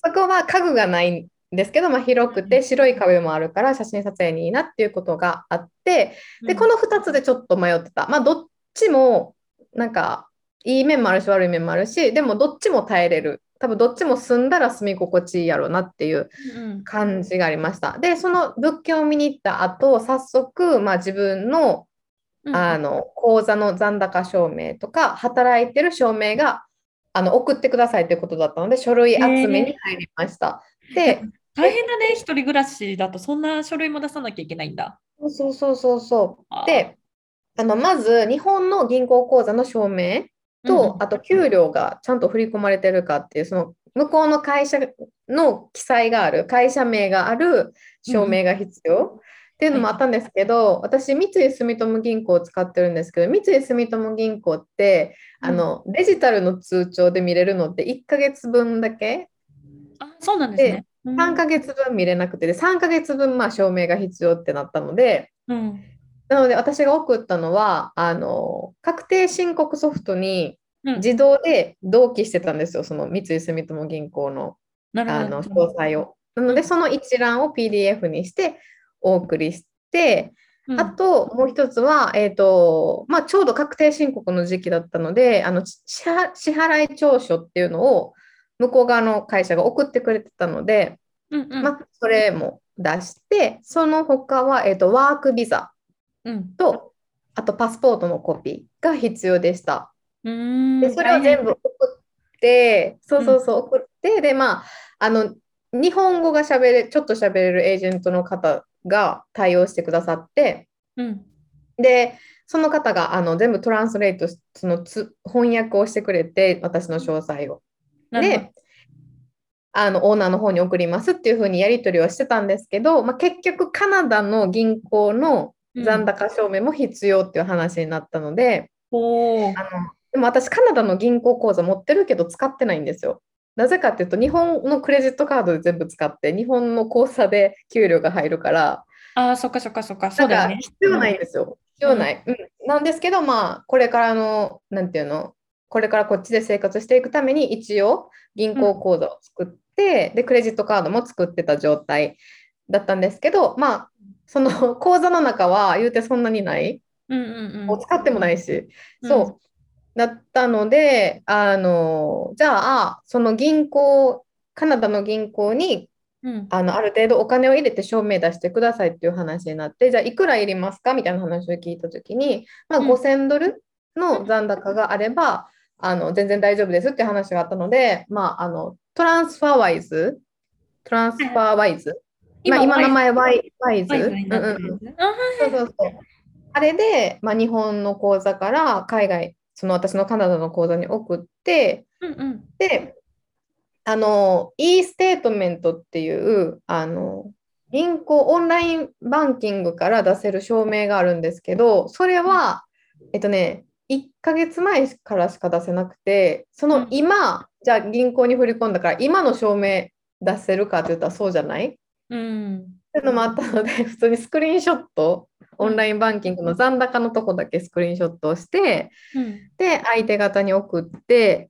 そこは家具がないんですけど、まあ、広くて白い壁もあるから写真撮影にいいなっていうことがあって、で、この2つでちょっと迷ってた。まあ、どっちもなんかいい面もあるし悪い面もあるし、でもどっちも耐えれる多分どっちも住んだら住み心地いいやろうなっていう感じがありました。うん、でその物件を見に行った後早速、まあ、自分のあの口座の残高証明とか働いてる証明があの送ってくださいということだったので書類集めに入りました。で大変だね一人暮らしだとそんな書類も出さなきゃいけないんだ。そうそうそうそうであのまず日本の銀行口座の証明と、あと給料がちゃんと振り込まれてるかっていう、その向こうの会社の記載がある、会社名がある証明が必要。っていうのもあったんですけど、私、三井住友銀行を使ってるんですけど、三井住友銀行って、あのデジタルの通帳で見れるのって1ヶ月分だけ。あそうなんですね。3ヶ月分見れなくてで、3ヶ月分まあ証明が必要ってなったので、うん、なので私が送ったのはあの確定申告ソフトに自動で同期してたんですよ、その三井住友銀行のあの詳細を。なのでその一覧を PDF にしてお送りして、うん、あともう一つは、えーとまあ、ちょうど確定申告の時期だったのであの支払い調書っていうのを向こう側の会社が送ってくれてたので、うんうん、まあ、それも出してその他は、えーとワークビザと、あとパスポートのコピーが必要でした。でそれを全部送って、そうそうそう、送って、で、まあ、あの、日本語がしゃべれ、ちょっとしゃべれるエージェントの方が対応してくださって、うん、で、その方があの全部トランスレートそのつ翻訳をしてくれて、私の詳細を。で、あのオーナーの方に送りますっていうふうにやり取りはしてたんですけど、まあ、結局カナダの銀行の残高証明も必要っていう話になったので、うん、あのでも私カナダの銀行口座持ってるけど使ってないんですよ。なぜかっていうと日本のクレジットカードで全部使って日本の口座で給料が入るから。ああそっかそっかそっか。そうだね。必要ないんですよ、必要ない、うん、なんですけどまあこれからのなんていうの？これからこっちで生活していくために一応銀行口座を作って、うん、でクレジットカードも作ってた状態だったんですけどまあその口座の中は言うてそんなにない、うんうんうん、使ってもないし、そう。だったので、あの、じゃあ、その銀行、カナダの銀行に、うん、あのある程度お金を入れて証明出してくださいっていう話になって、じゃあいくらいりますか？みたいな話を聞いたときに、まあ、5000ドルの残高があれば、あの全然大丈夫ですっていう話があったので、まあ、あの TransferWise、TransferWise、今まあ、今名前ワイ Wise？そうそうそう。あれで、まあ、日本の口座から海外その私のカナダの口座に送って、うんうん、であの e ステートメントっていうあの銀行オンラインバンキングから出せる証明があるんですけどそれはえっとね1ヶ月前からしか出せなくてその今、うん、じゃあ銀行に振り込んだから今の証明出せるかって言ったらそうじゃない、うん、っていうのもあったので、[LAUGHS] 普通にスクリーンショット、オンラインバンキングの残高のとこだけスクリーンショットをして、うん、で、相手方に送って、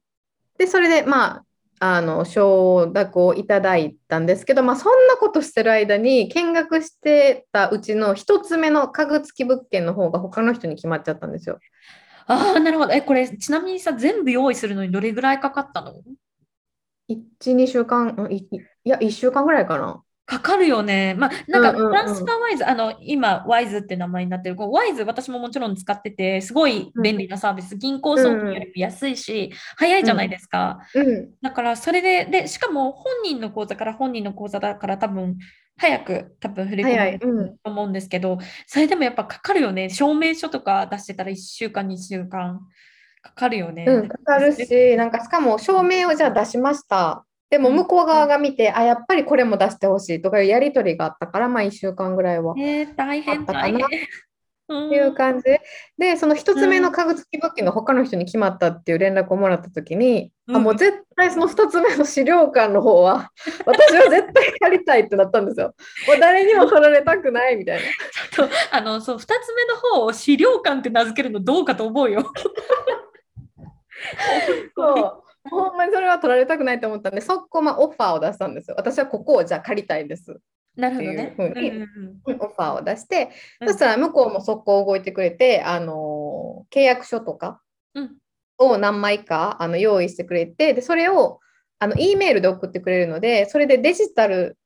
で、それで、まあ、あの承諾をいただいたんですけど、まあ、そんなことしてる間に見学してたうちの1つ目の家具付き物件の方が他の人に決まっちゃったんですよ。ああ、なるほど。え、これちなみにさ、全部用意するのにどれぐらいかかったの ?1、2週間い、いや、1週間ぐらいかな。かかるよね。まあ、なんか、トランスファーワイズ、あの、今、ワイズって名前になってる。こワイズ、私ももちろん使ってて、すごい便利なサービス。銀行送金よりも安いし、早いじゃないですか。だから、それで、で、しかも本人の口座から本人の口座だから多分、早く多分振り込めると思うんですけど、それでもやっぱかかるよね。証明書とか出してたら1週間、2週間かかるよね。うん、かかるし、なんかしかも証明をじゃあ出しました。でも向こう側が見て、あ、やっぱりこれも出してほしいとかいうやり取りがあったから、まあ1週間ぐらいは。えー、大変大変。っていう感じで、その1つ目の家具付き物件が他の人に決まったっていう連絡をもらった時に、うん、あもう絶対その2つ目の資料館の方は [LAUGHS] 私は絶対やりたいってなったんですよ。もう誰にも取られたくないみたいな。ちょっとあのそう2つ目の方を資料館って名付けるのどうかと思うよ。[LAUGHS] そうほんまにそれは取られたくないと思ったんで、速攻まあオファーを出したんですよ。私はここをじゃあ借りたいです。なるほどね。ふうにオファーを出して、うん、そしたら向こうも速攻動いてくれて、あの契約書とかを何枚かあの用意してくれて、でそれをあの E メールで送ってくれるので、それでデジタル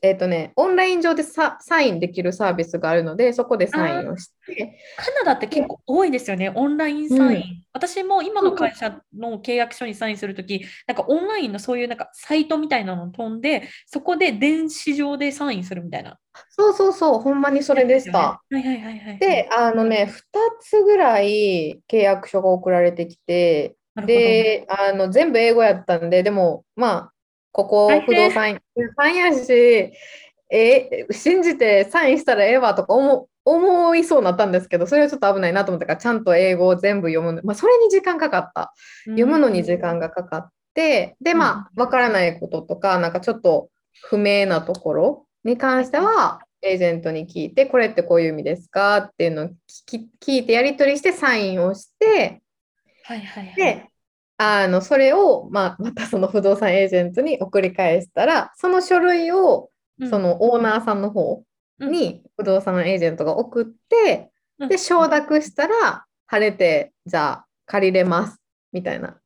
えっ、ー、とね、オンライン上でサインできるサービスがあるので、そこでサインをして。カナダって結構多いですよね、オンラインサイン。うん、私も今の会社の契約書にサインするとき、なんかオンラインのそういうなんかサイトみたいなのを飛んで、そこで電子上でサインするみたいな。そうそうそう、ほんまにそれでした。はいはいはいはい。で、あのね、2つぐらい契約書が送られてきて、で、あの全部英語やったんで、でもまあ、ここ不動産屋。やし、え信じてサインしたらええわとか思思いそうになったんですけど、それはちょっと危ないなと思ったから、ちゃんと英語を全部読む。まあ、それに時間かかった。読むのに時間がかかって、で、まあ、わからないこととか、なんかちょっと不明なところに関しては、エージェントに聞いて、これってこういう意味ですかっていうのを聞いてやり取りしてサインをして、はいはいはい、であのそれを、まあ、またその不動産エージェントに送り返したらその書類をそのオーナーさんの方に不動産エージェントが送って、うん、で承諾したら晴れてじゃあ借りれますみたいな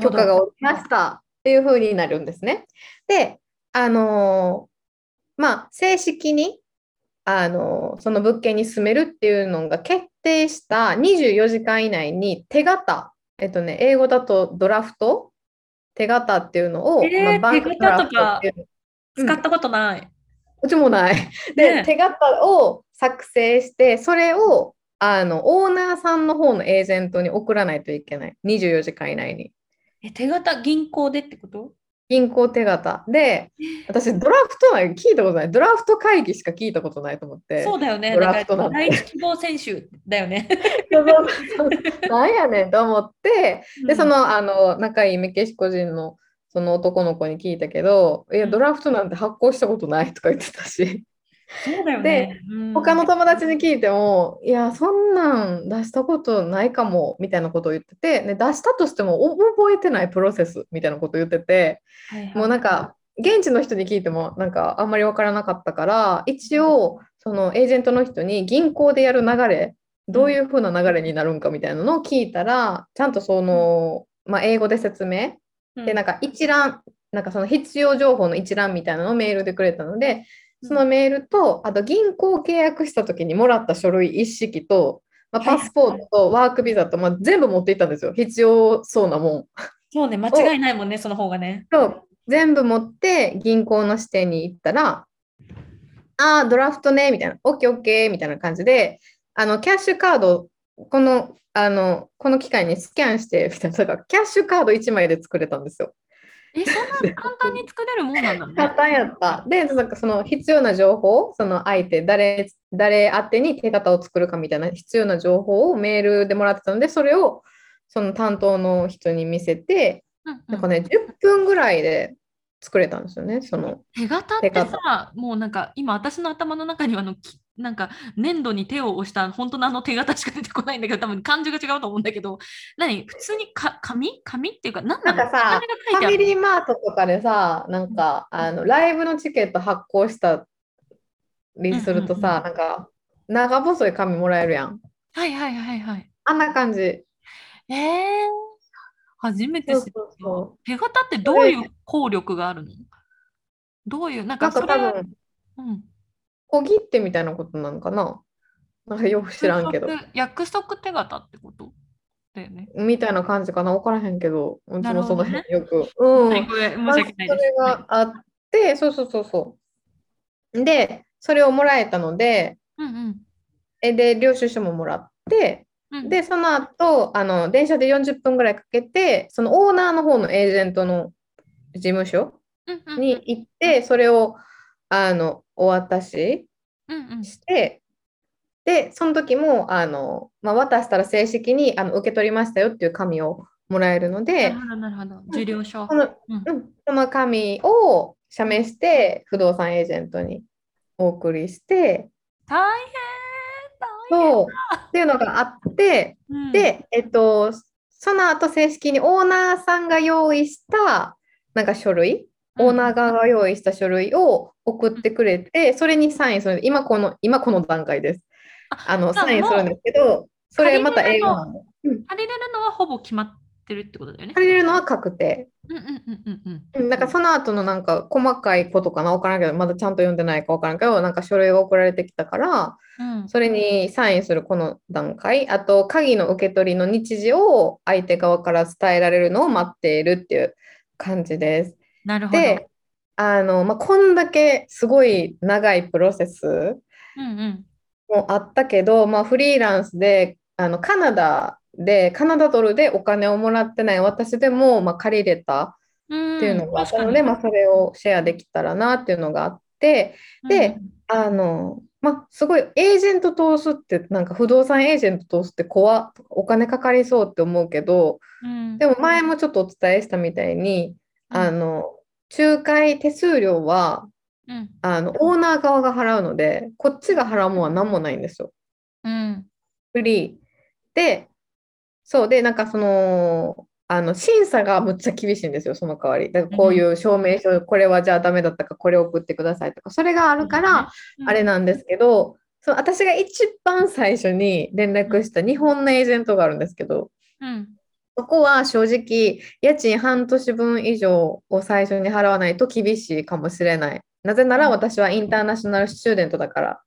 許可が下りましたっていう風になるんですね。であのー、まあ正式にあのー、その物件に住めるっていうのが決定した24時間以内に手形えっとね、英語だとドラフト？手形っていうのを、えー、まあ、バンクドラフトっていう使ったことない？うちもない。で、ね、手形を作成して、それをあのオーナーさんの方のエージェントに送らないといけない。24時間以内に。え、手形銀行でってこと？銀行手形で、私、ドラフトなん聞いたことない。ドラフト会議しか聞いたことないと思って。そうだよね。ドラフトなん第一希望選手だよね。[LAUGHS] なんやねんと思って、で、その、あの、仲いいメキシコ人のその男の子に聞いたけど、いや、ドラフトなんて発行したことないとか言ってたし。そうだよね。で、他の友達に聞いても、いや、そんなん出したことないかもみたいなことを言ってて、で出したとしても覚えてないプロセスみたいなことを言ってて、はいはい、もうなんか、現地の人に聞いてもなんかあんまり分からなかったから一応そのエージェントの人に銀行でやる流れどういう風な流れになるんかみたいなのを聞いたらちゃんとその、まあ、英語で説明でなんか一覧なんかその必要情報の一覧みたいなのをメールでくれたのでそのメールと、あと銀行契約した時にもらった書類一式と、まあ、パスポートとワークビザと、まあ、全部持っていったんですよ。必要そうなもん。そうね、間違いないもんね、その方がね。そう全部持って銀行の支店に行ったら、ああ、ドラフトね、みたいな、オッケーオッケーみたいな感じで、あの、キャッシュカード、この、あの、この機械にスキャンして、みたいな、キャッシュカード1枚で作れたんですよ。え、そんな簡単に作れるもんなんだね。簡単やった。で、なんかその必要な情報、その相手、誰、誰宛てに手形を作るかみたいな必要な情報をメールでもらってたので、それをその担当の人に見せて、うんうん、なんかね、10分ぐらいで作れたんですよね、その。手形ってさ、もうなんか今私の頭の中にはあのなんか粘土に手を押した本当のあの手形しか出てこないんだけど、多分漢字が違うと思うんだけど、何？普通にか紙？紙っていうか、何なんかさ、ファミリーマートとかでさ、なんか、あのライブのチケット発行したりするとさ、なんか長細い紙もらえるやん。はいはいはいはい。あんな感じ。えー、初めて知った。手形ってどういう効力があるの？どういう、なんかそれなんか多分、うん、小切手みたいなことなのかな？なんかよく知らんけど。約束手形ってこと？だよね。みたいな感じかな？分からへんけど、うちもその辺よく。うん。申し訳ない。それがあって、そうそうそうそう。で、それをもらえたので、うんうん、えで、領収書ももらって、うん、で、その後、あの電車で40分ぐらいかけて、そのオーナーの方のエージェントの事務所に行って、それをあのお渡しして、うん。うん、で、その時もあの、まあ、渡したら正式にあの受け取りましたよっていう紙をもらえるので、なるほど、受領書。その,、うん、その紙を写メして不動産エージェントにお送りして、大変そうっていうのがあって、うん、で、えっと、その後正式にオーナーさんが用意したなんか書類、オーナー側が用意した書類を送ってくれて、それにサインする今この今この段階です。あのサインするんですけど、それまた英語なの。借りれるのはほぼ決まってるってことだよね。借りれるのは確定。なんかその後のなんか細かいことかな分からんけど、まだちゃんと読んでないか分からんけど、なんか書類が送られてきたから、うん、それにサインするこの段階、あと鍵の受け取りの日時を相手側から伝えられるのを待っているっていう感じです。なるほど。で、あの、まあ、こんだけすごい長いプロセスもあったけど、うんうん、まあ、フリーランスであのカナダでカナダドルでお金をもらってない私でも、まあ、借りれたっていうのがあったので、まあ、それをシェアできたらなっていうのがあってで、うん、あのまあ、すごいエージェント通すってなんか不動産エージェント通すって怖お金かかりそうって思うけど、うん、でも前もちょっとお伝えしたみたいに、うん、あの仲介手数料は、うん、あのオーナー側が払うのでこっちが払うもんは何もないんですよ。うん、フリー。でそうでなんかそのあの審査がむっちゃ厳しいんですよ、その代わり。だからこういう証明書、これはじゃあダメだったか、これ送ってくださいとか、それがあるから、あれなんですけど、その私が一番最初に連絡した日本のエージェントがあるんですけど、うん、そこは正直、家賃半年分以上を最初に払わないと厳しいかもしれない。なぜなら私はインターナショナルスチューデントだから、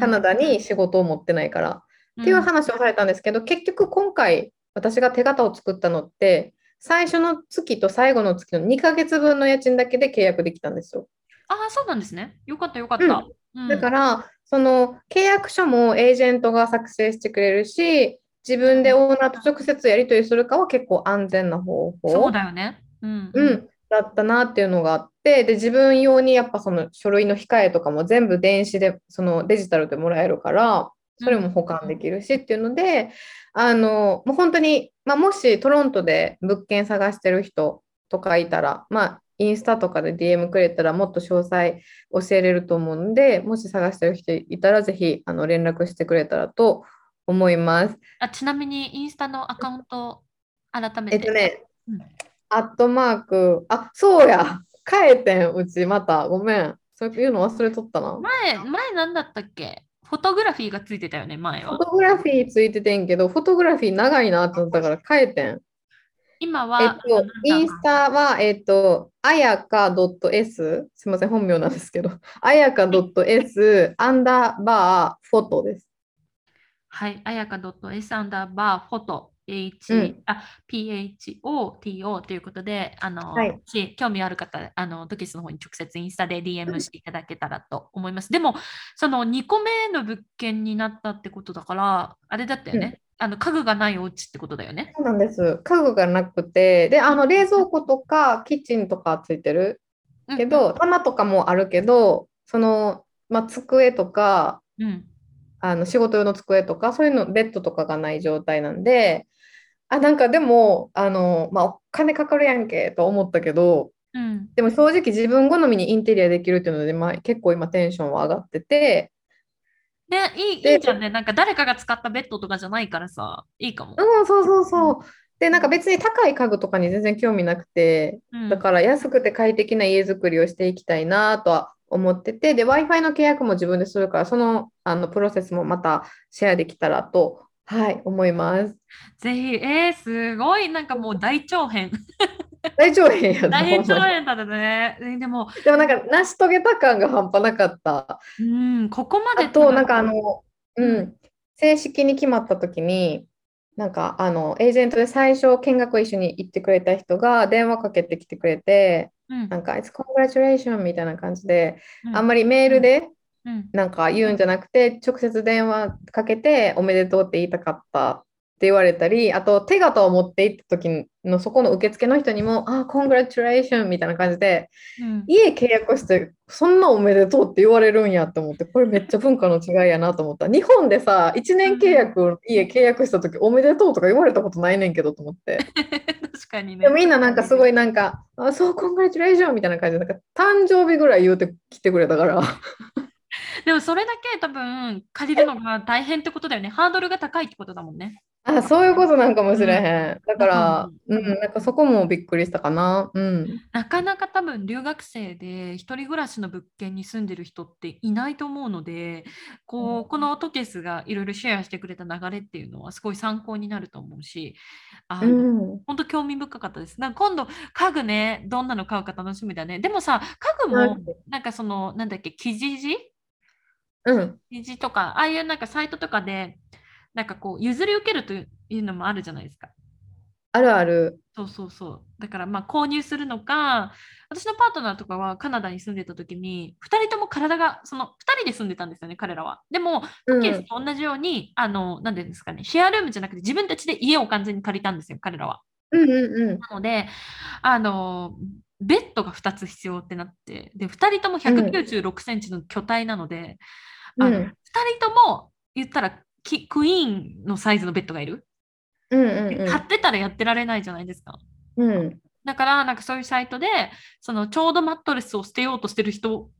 カナダに仕事を持ってないから、っていう話をされたんですけど、結局今回、私が手形を作ったのって、最初の月と最後の月の2ヶ月分の家賃だけで契約できたんですよ。ああ、そうなんですね。よかった、よかった。うん、だから、その契約書もエージェントが作成してくれるし、自分でオーナーと直接やり取りするかは結構安全な方法。そうだよね。うん、うん、だったなっていうのがあって、で、自分用にやっぱその書類の控えとかも全部電子で、そのデジタルでもらえるから、それも保管できるしっていうので、あの、もう本当に、まあ、もしトロントで物件探してる人とかいたら、まあ、インスタとかで DM くれたらもっと詳細教えれると思うんで、もし探してる人いたらぜひあの連絡してくれたらと思います。あちなみにインスタのアカウント改めて。えっとね、うん、アットマーク、あそうや、変えてん、うちまた、ごめん。そういうの忘れとったな。前、前なんだったっけ？フォトグラフィーがついてたよね、前は。フォトグラフィーついててんけど、フォトグラフィー長いなと思ったから変えてん。今は、えっと、インスタは、えっと、あやか .s、すみません、本名なんですけど、あやか .s アンダーバーフォトです。はい、あやか .s アンダーバーフォト。H、うん、あ PHOTO ということで、あの、はい、興味ある方、あの、トキスの方に直接インスタで DM していただけたらと思います。でも、その2個目の物件になったってことだから、あれだったよね。うん、あの家具がないお家ってことだよね。そうなんです。家具がなくて、で、あの冷蔵庫とかキッチンとかついてる？けど、うん、棚とかもあるけど、その、まあ、机とか、うん、あの仕事用の机とか、そういうの、ベッドとかがない状態なんで、あ、なんかでも、あの、まあ、お金かかるやんけと思ったけど、うん、でも正直自分好みにインテリアできるっていうので、まあ、結構今テンションは上がってて。でいいいいじゃんね。なんか誰かが使ったベッドとかじゃないからさ、いいかも。うん、そうそうそう。で、なんか別に高い家具とかに全然興味なくて、うん、だから安くて快適な家づくりをしていきたいなとは思ってて、で、Wi-Fi の契約も自分でするから、そのあのプロセスもまたシェアできたらと、はい、思います。ぜひ、えー、すごい、なんかもう大長編。大長編や大長編だね。でも、でもなんか成し遂げた感が半端なかった。うん、ここまで。あと、なんかあの、うん、正式に決まった時に、なんかあのエージェントで最初見学一緒に行ってくれた人が電話かけてきてくれて、うん、なんか「It's congratulations」みたいな感じで、うん、あんまりメールでなんか言うんじゃなくて、直接電話かけて「おめでとう」って言いたかったって言われたり、あと手形を持って行った時のそこの受付の人にも、あ、コングラチュレーションみたいな感じで、うん、家契約して、そんなおめでとうって言われるんやと思って、これめっちゃ文化の違いやなと思った。日本でさ、1年契約、家契約した時、おめでとうとか言われたことないねんけどと思って。[LAUGHS] 確かにね。みんななんかすごいなんか、あ、そう、コングラチュレーションみたいな感じで、なんか誕生日ぐらい言うてきてくれたから。[LAUGHS] でもそれだけ多分借りるのが大変ってことだよね。ハードルが高いってことだもんね。あ、そういうことなんかもしれへん。だから、うん、なんかそこもびっくりしたかな。うん。なかなか多分留学生で一人暮らしの物件に住んでる人っていないと思うので、こう、このトケスがいろいろシェアしてくれた流れっていうのはすごい参考になると思うし、あの、うん、本当興味深かったです。なんか今度家具ね、どんなの買うか楽しみだね。でもさ、家具もなんかその、なんだっけ、生地地うん。生地とか、ああいうなんかサイトとかで、なんかこう譲り受けるというのもあるじゃないですか。あるある。そうそうそう。だからまあ購入するのか、私のパートナーとかはカナダに住んでた時に、2人とも体が、その2人で住んでたんですよね、彼らは。でも、トケースと同じように、うん、あの、なんでですかね、シェアルームじゃなくて自分たちで家を完全に借りたんですよ、彼らは。うんうんうん、なので、あの、ベッドが2つ必要ってなって、で、2人とも196センチの巨体なので、うん、あの2人とも言ったらキクイーンのサイズのベッドがいる、うんうんうん、買ってたらやってられないじゃないですか。うん、だからなんかそういうサイトでそのちょうどマットレスを捨てようとしてる人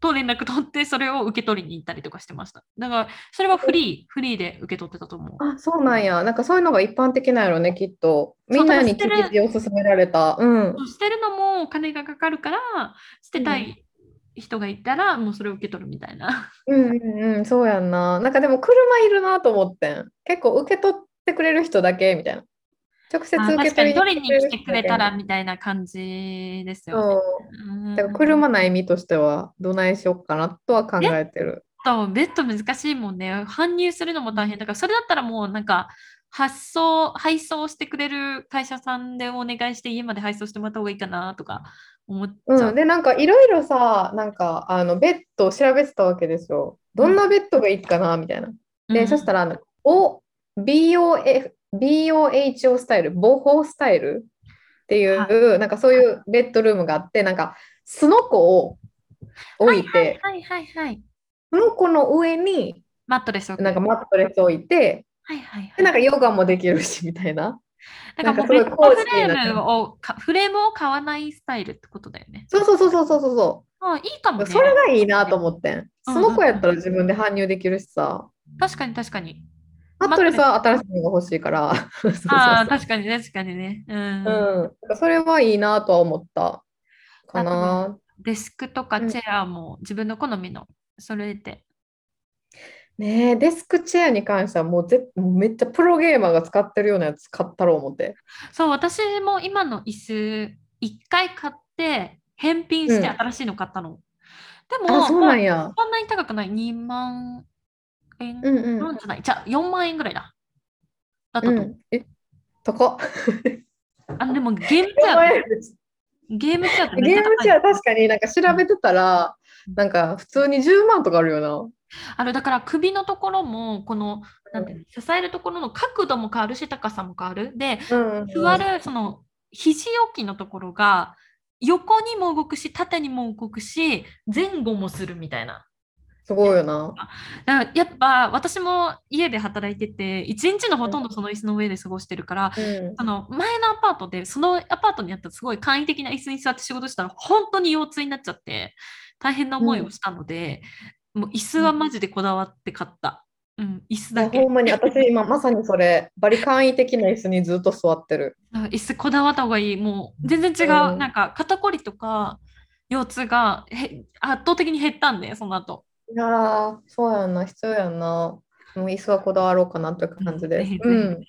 と連絡取ってそれを受け取りに行ったりとかしてました。だからそれはフリー、フリーで受け取ってたと思う。あ、そうなんや。なんかそういうのが一般的なんやろね、きっと。みんなに聞いておすすめられた。うん。捨てるのもお金がかかるから捨てたい人がいたらもうそれを受け取るみたいな。うんうんうん、そうやんな。なんかでも車いるなと思ってん。結構受け取ってくれる人だけみたいな。直接受け取りに取りに来てくれたらみたいな感じですよね。そうだから車ない身としてはどないしようかなとは考えてる。とベッド難しいもんね。搬入するのも大変だから、それだったらもうなんか発送、配送してくれる会社さんでお願いして家まで配送してもらった方がいいかなとか思っちゃう。うん、で、なんかいろいろさ、なんかあのベッドを調べてたわけですよ。どんなベッドがいいかなみたいな。で、うん、そしたら、お BOF BOHO スタイル、ボホスタイルっていう、はい、なんかそういうベッドルームがあって、なんかすのこを置いて、はいはいはい、その子の上にマットレスをなんかマットレス置いて、はいはいはい、でなんかヨガもできるしみたいな。なんかもうベッドフレームをフレームを買わないスタイルってことだよね。そうそうそうそうそうそう。あいいかも、ね、それがいいなと思ってん。その子やったら自分で搬入できるしさ。確かに確かに。マットレスは新しいのが欲しいから。ああ、[LAUGHS] 確かに確かにね。うん。うん、それはいいなとは思ったかな。デスクとかチェアも自分の好みの揃えて。ねえ、デスクチェアに関してはもうぜめっちゃプロゲーマーが使ってるようなやつ買ったろう思って。そう、私も今の椅子1回買って返品して新しいの買ったの。うん、でも、そうなんや。そんなに高くない2万円、うんうん、なんじゃない？じゃあ4万円ぐらいだ。だったと、うん、え、高っ。あでもゲームチェアゲームチェアゲームチェア確かになんか調べてたら、うん、なんか普通に10万とかあるよな。あのだから首のところもこのなんていうの支えるところの角度も変わるし高さも変わる。で、座るその肘置きのところが横にも動くし縦にも動くし前後もするみたいな。すごいよな。やっぱ私も家で働いてて、一日のほとんどその椅子の上で過ごしてるから、うん、その前のアパートで、そのアパートにあったすごい簡易的な椅子に座って仕事したら、本当に腰痛になっちゃって、大変な思いをしたので、うん、もう椅子はマジでこだわって買った。うん、椅子だけ。ほんまに私今まさにそれ、バリ簡易的な椅子にずっと座ってる。椅子こだわった方がいい。もう全然違う。うん、なんか肩こりとか腰痛がへ圧倒的に減ったんで、その後。いやそうやんな、必要やんな。もう椅子はこだわろうかなという感じです。うん。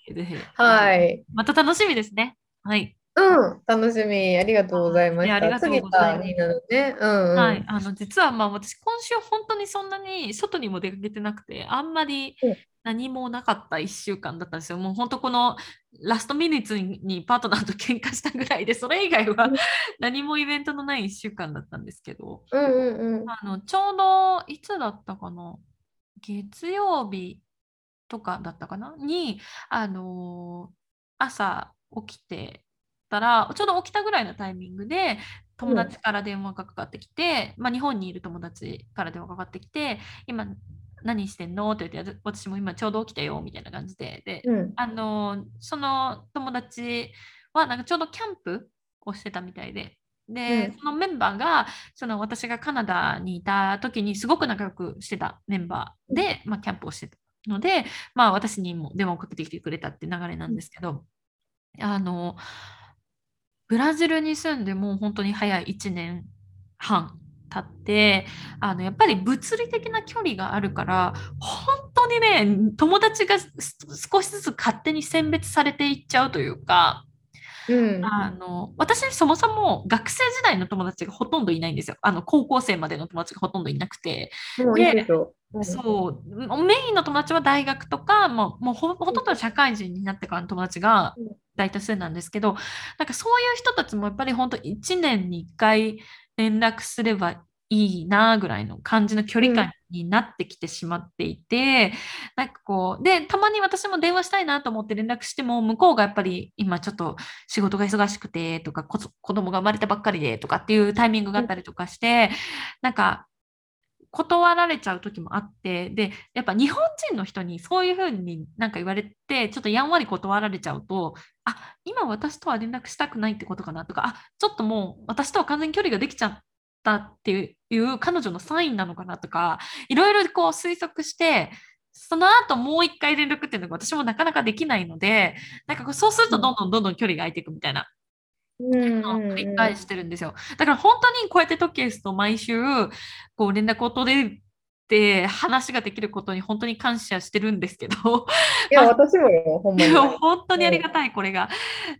はい。また楽しみですね。はい。うん、楽しみ。ありがとうございました。ありがとうございます。ね。うん、うん、はい。あの、実はまあ私、今週本当にそんなに外にも出かけてなくて、あんまり何もなかった1週間だったんですよ。もう本当このラストミニッツにパートナーと喧嘩したぐらいで、それ以外は何もイベントのない1週間だったんですけど、うんうんうん、あのちょうどいつだったかな？月曜日とかだったかな？に、あのー、朝起きてたら、ちょうど起きたぐらいのタイミングで、友達から電話がかかってきて、うん、まあ、日本にいる友達から電話がかかってきて、今何してんの？って言って、私も今ちょうど起きたよみたいな感じで、で、うん、あの、その友達はなんかちょうどキャンプをしてたみたいで、で、うん、そのメンバーが、その私がカナダにいた時にすごく仲良くしてたメンバーで、まあ、キャンプをしてたので、まあ、私にも電話をかけてきてくれたって流れなんですけど、あの、ブラジルに住んでもう本当に早い1年半経ってあのやっぱり物理的な距離があるから本当にね友達が少しずつ勝手に選別されていっちゃうというか、うん、あの私そもそも学生時代の友達がほとんどいないんですよ。あの高校生までの友達がほとんどいなくて。でそうメインの友達は大学とかもうもうほとんど社会人になってからの友達が大多数なんですけどなんかそういう人たちもやっぱり本当1年に1回連絡すればいいなぐらいの感じの距離感になってきてしまっていて、なんかこう、で、たまに私も電話したいなと思って連絡しても、向こうがやっぱり今ちょっと仕事が忙しくてとか、子供が生まれたばっかりでとかっていうタイミングがあったりとかして、なんか、断られちゃう時もあって、で、やっぱ日本人の人にそういうふうになんか言われて、ちょっとやんわり断られちゃうと、あ、今私とは連絡したくないってことかなとか、あ、ちょっともう私とは完全に距離ができちゃったっていう彼女のサインなのかなとかいろいろこう推測してその後もう一回連絡っていうのが私もなかなかできないのでなんかそうするとどんどんどんどん距離が空いていくみたいな。繰り返してるん。ですよ。だから本当にこうやってトケスと毎週こう連絡を取れて話ができることに本当に感謝してるん。ですけどいや、私もよ、ほん。まに。本当にありがたい、これが。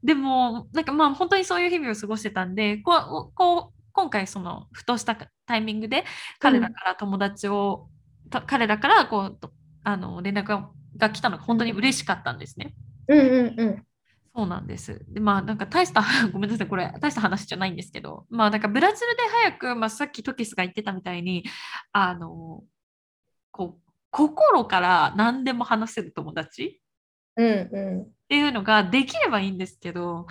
でも、なん。かまあ本当にそういう日々を過ごしてたん。で、こう、こう今回そのふとしたタイミングで彼らから友達を、うん、彼らからこうあの連絡が来たのが本当に嬉しかったんですね。うんうんうんそうなんです。で、まあ、なんか大した、[LAUGHS] ごめんなさい、これ、大した話じゃないんですけど、まあ、なんかブラジルで早く、まあ、さっきトキスが言ってたみたいに、あの、こう、心から何でも話せる友達、うんうん、っていうのができればいいんですけど、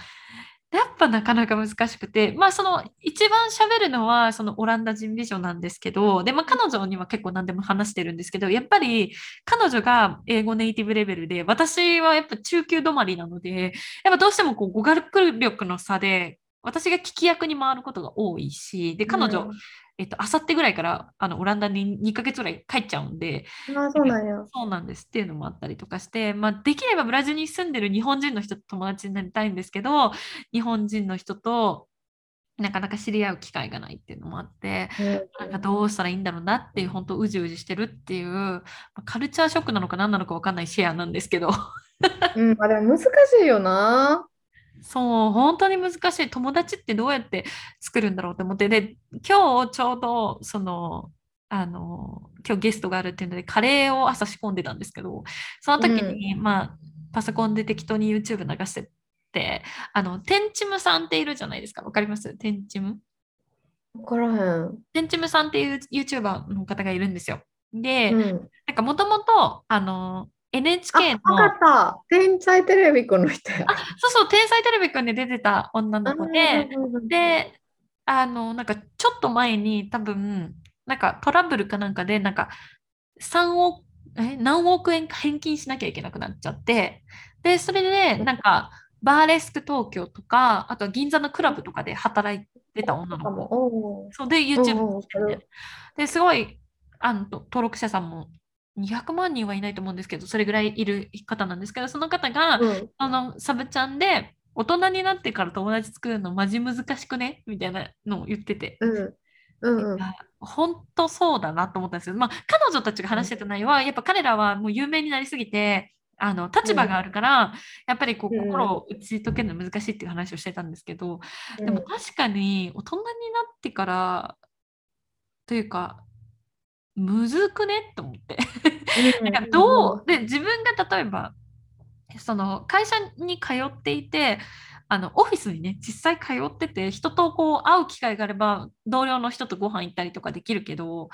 やっぱなかなか難しくて、まあその一番喋るのはそのオランダ人美女なんですけど、で、まあ彼女には結構何でも話してるんですけど、やっぱり彼女が英語ネイティブレベルで、私はやっぱ中級止まりなので、やっぱどうしてもこう語学力の差で、私が聞き役に回ることが多いし、で、彼女、うんえっと、あさってぐらいからあのオランダに2ヶ月ぐらい帰っちゃうんで、あそうなんや。そうなんですっていうのもあったりとかして、まあ、できればブラジルに住んでる日本人の人と友達になりたいんですけど、日本人の人となかなか知り合う機会がないっていうのもあって、うん、なんかどうしたらいいんだろうなっていう、本当うじうじしてるっていう、まあ、カルチャーショックなのか何なのか分かんないシェアなんですけど。[LAUGHS] うん、あでも難しいよな。そう、本当に難しい。友達ってどうやって作るんだろうと思って、で、今日ちょうど、その、あの、今日ゲストがあるっていうので、カレーを朝仕込んでたんですけど、その時に、うん、まあ、パソコンで適当に YouTube 流してて、あの、テンチムさんっているじゃないですか。わかります？テンチム？わからへん。テンチムさんっていう YouTuber の方がいるんですよ。で、うん、なんかもともと、あの、NHK の。あ、った。天才テレビくんの人あ、そうそう、天才テレビくんで出てた女の子で、で、あの、なんかちょっと前に多分、なんかトラブルかなんかで、なんか3億、え、何億円か返金しなきゃいけなくなっちゃって、で、それで、なんか、バーレスク東京とか、あとは銀座のクラブとかで働いてた女の子。そうで、YouTube ですごいあの登録者さんも200万人はいないと思うんですけど、それぐらいいる方なんですけど、その方が、うん、あのサブちゃんで、大人になってから友達作るのマジ難しくね？みたいなのを言ってて。うん。うんうん、本当そうだなと思ったんですよ。まあ、彼女たちが話してた内容は、やっぱ彼らはもう有名になりすぎて、あの立場があるから、うん、やっぱりこう心を打ち解けるの難しいっていう話をしてたんですけど、うん、でも確かに大人になってからというかむずくね？と思って。なんかどう？で自分が例えばその会社に通っていてあのオフィスにね実際通ってて人とこう会う機会があれば同僚の人とご飯行ったりとかできるけど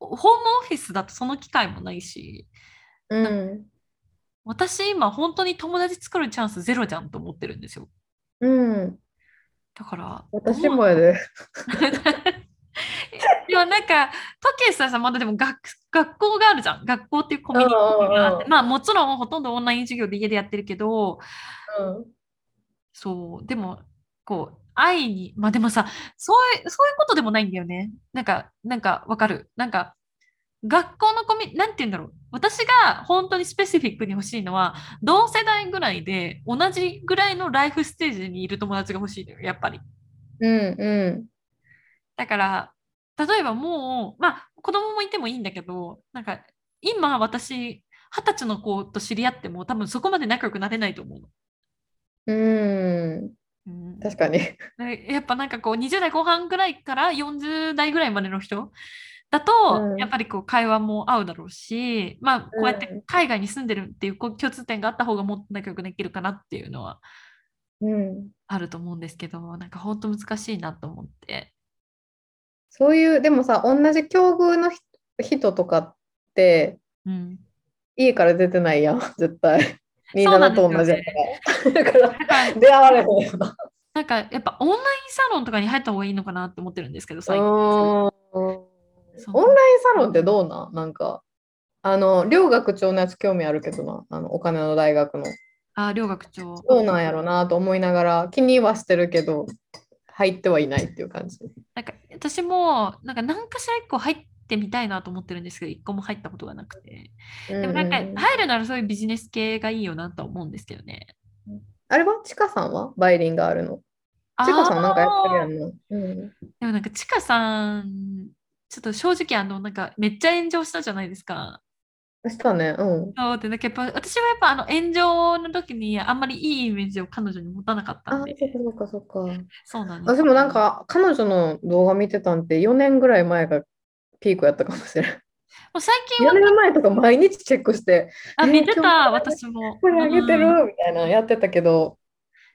ホームオフィスだとその機会もないし、うん、私今本当に友達作るチャンスゼロじゃんと思ってるんですよ。うん。だから私もやで。[LAUGHS] [LAUGHS] でもなんか、トケさんまだでも学学校があるじゃん。学校っていうコミュニティがあって、まあもちろんほとんどオンライン授業で家でやってるけど、うん、そう、でも、こう、愛に、まあでもさ、そういう、そういうことでもないんだよね。なんか、なんかわかる。なんか、学校のコミュ、なんて言うんだろう。私が本当にスペシフィックに欲しいのは、同世代ぐらいで同じぐらいのライフステージにいる友達が欲しいのよ、やっぱり。うんうん。だから、例えばもう、まあ、子供もいてもいいんだけど、なんか、今私、二十歳の子と知り合っても多分そこまで仲良くなれないと思うの。うん。確かに。やっぱなんかこう20代後半ぐらいから40代ぐらいまでの人だと、うん、やっぱりこう会話も合うだろうし、まあこうやって海外に住んでるっていう共通点があった方がもっと仲良くできるかなっていうのはあると思うんですけど、うん、なんか本当難しいなと思って。そういう、でもさ、同じ境遇の人とかって、うん、家から出てないやん、[LAUGHS] 絶対。みんなと同じやから。だから出会われへんよな。なんかやっぱオンラインサロンとかに入った方がいいのかなって思ってるんですけど、最近。オンラインサロンってどうななんか、あの、両学長のやつ興味あるけどな、あのお金の大学の。あ、両学長。そうなんやろなと思いながら、気にはしてるけど、入ってはいないっていう感じ。なんか私もなんか何かしら一個入ってみたいなと思ってるんですけど、一個も入ったことがなくて。でもなんか入るならそういうビジネス系がいいよなと思うんですけどね。あれはちかさんは？バイリンガールの？ちかさんなんかやってるやんの。うん、でもなんかちかさん、ちょっと正直あのなんかめっちゃ炎上したじゃないですか。したね。うん。そうで、なんかやっぱ私はやっぱあの炎上の時にあんまりいいイメージを彼女に持たなかったんで。あ、そっかそっかそっか。そうなんです。私もなんか彼女の動画見てたんって4年ぐらい前がピークやったかもしれない。もう最近は。4年前とか毎日チェックして。あ、見てた、私も。これあげてる、みたいなやってたけど、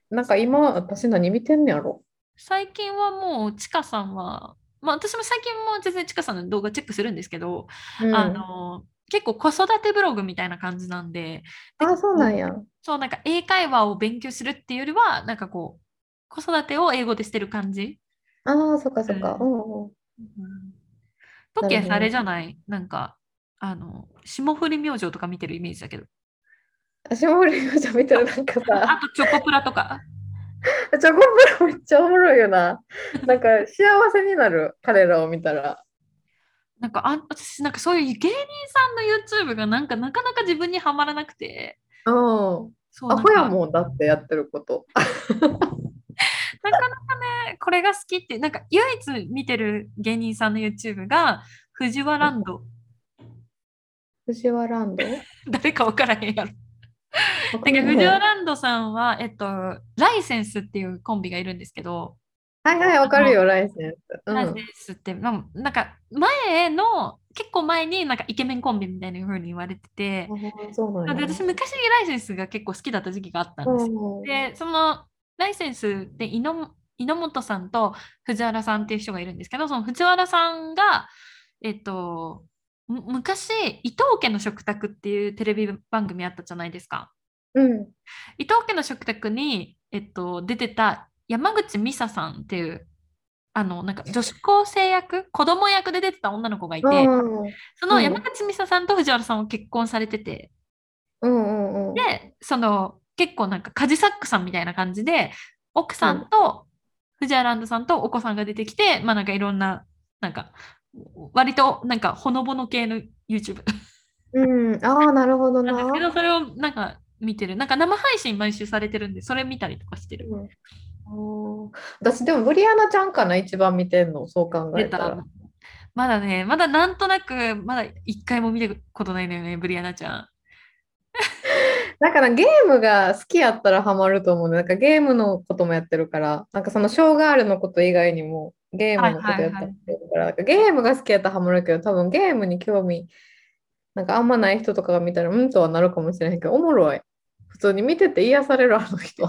なんか今、私何見てんねやろ？最近はもう、ちかさんは、まあ私も最近も全然ちかさんの動画チェックするんですけど、うん、あの、結構子育てブログみたいな感じなんで、あ、そうなんや。そう、なんか英会話を勉強するっていうよりは、なんかこう、子育てを英語でしてる感じ。ああ、そっかそっか。うん、うん。トキあれじゃない？なんか、あの、霜降り明星とか見てるイメージだけど。霜降り明星見てるなんかさ。あとチョコプラとか。チョコプラめっちゃおもろいよな。なんか幸せになる、彼らを見たら。なんかあ私なんかそういう芸人さんの YouTube がなんかなかなか自分にはまらなくて。うん。そうアホやもんだってやってること。[LAUGHS] なかなかね、これが好きって、なんか唯一見てる芸人さんの YouTube が藤原ランド。藤原ランド？[LAUGHS] 誰か分からへんやろ。だけど藤原ランドさんは、えっと、ライセンスっていうコンビがいるんですけど、はいはい、わかるよ、ライセンス。うん、ライセンスって、なんか前の、結構前になんかイケメンコンビみたいな風に言われてて、そうなん私昔ライセンスが結構好きだった時期があったんですよ。で、そのライセンスで井野本さんと藤原さんっていう人がいるんですけど、その藤原さんが、えっと、昔、伊藤家の食卓っていうテレビ番組あったじゃないですか。うん、伊藤家の食卓に、えっと、出てた山口美沙さんっていうあのなんか女子高生役？子供役で出てた女の子がいて、その山口美沙さんと藤原さんは結婚されてて、うんうんうん、でその結構なんかカジサックさんみたいな感じで奥さんと藤原ランドさんとお子さんが出てきて、まあなんかいろんななんか割となんかほのぼの系の YouTube うん、ああ、なるほどな。なんですけど、それをなんか見てる。なんか生配信毎週されてるんで、それ見たりとかしてる。うん、私、でもブリアナちゃんかな、一番見てんの、そう考えたら。まだね、まだなんとなく、まだ一回も見たことないのよね、ブリアナちゃん。[LAUGHS] だからゲームが好きやったらハマると思うなんかゲームのこともやってるから、なんかそのショーガールのこと以外にもゲームのことやってるから、はいはいはい、ゲームが好きやったらハマるけど、多分ゲームに興味なんかあんまない人とかが見たらうんとはなるかもしれへんけどおもろい。普通に見てて癒されるあの人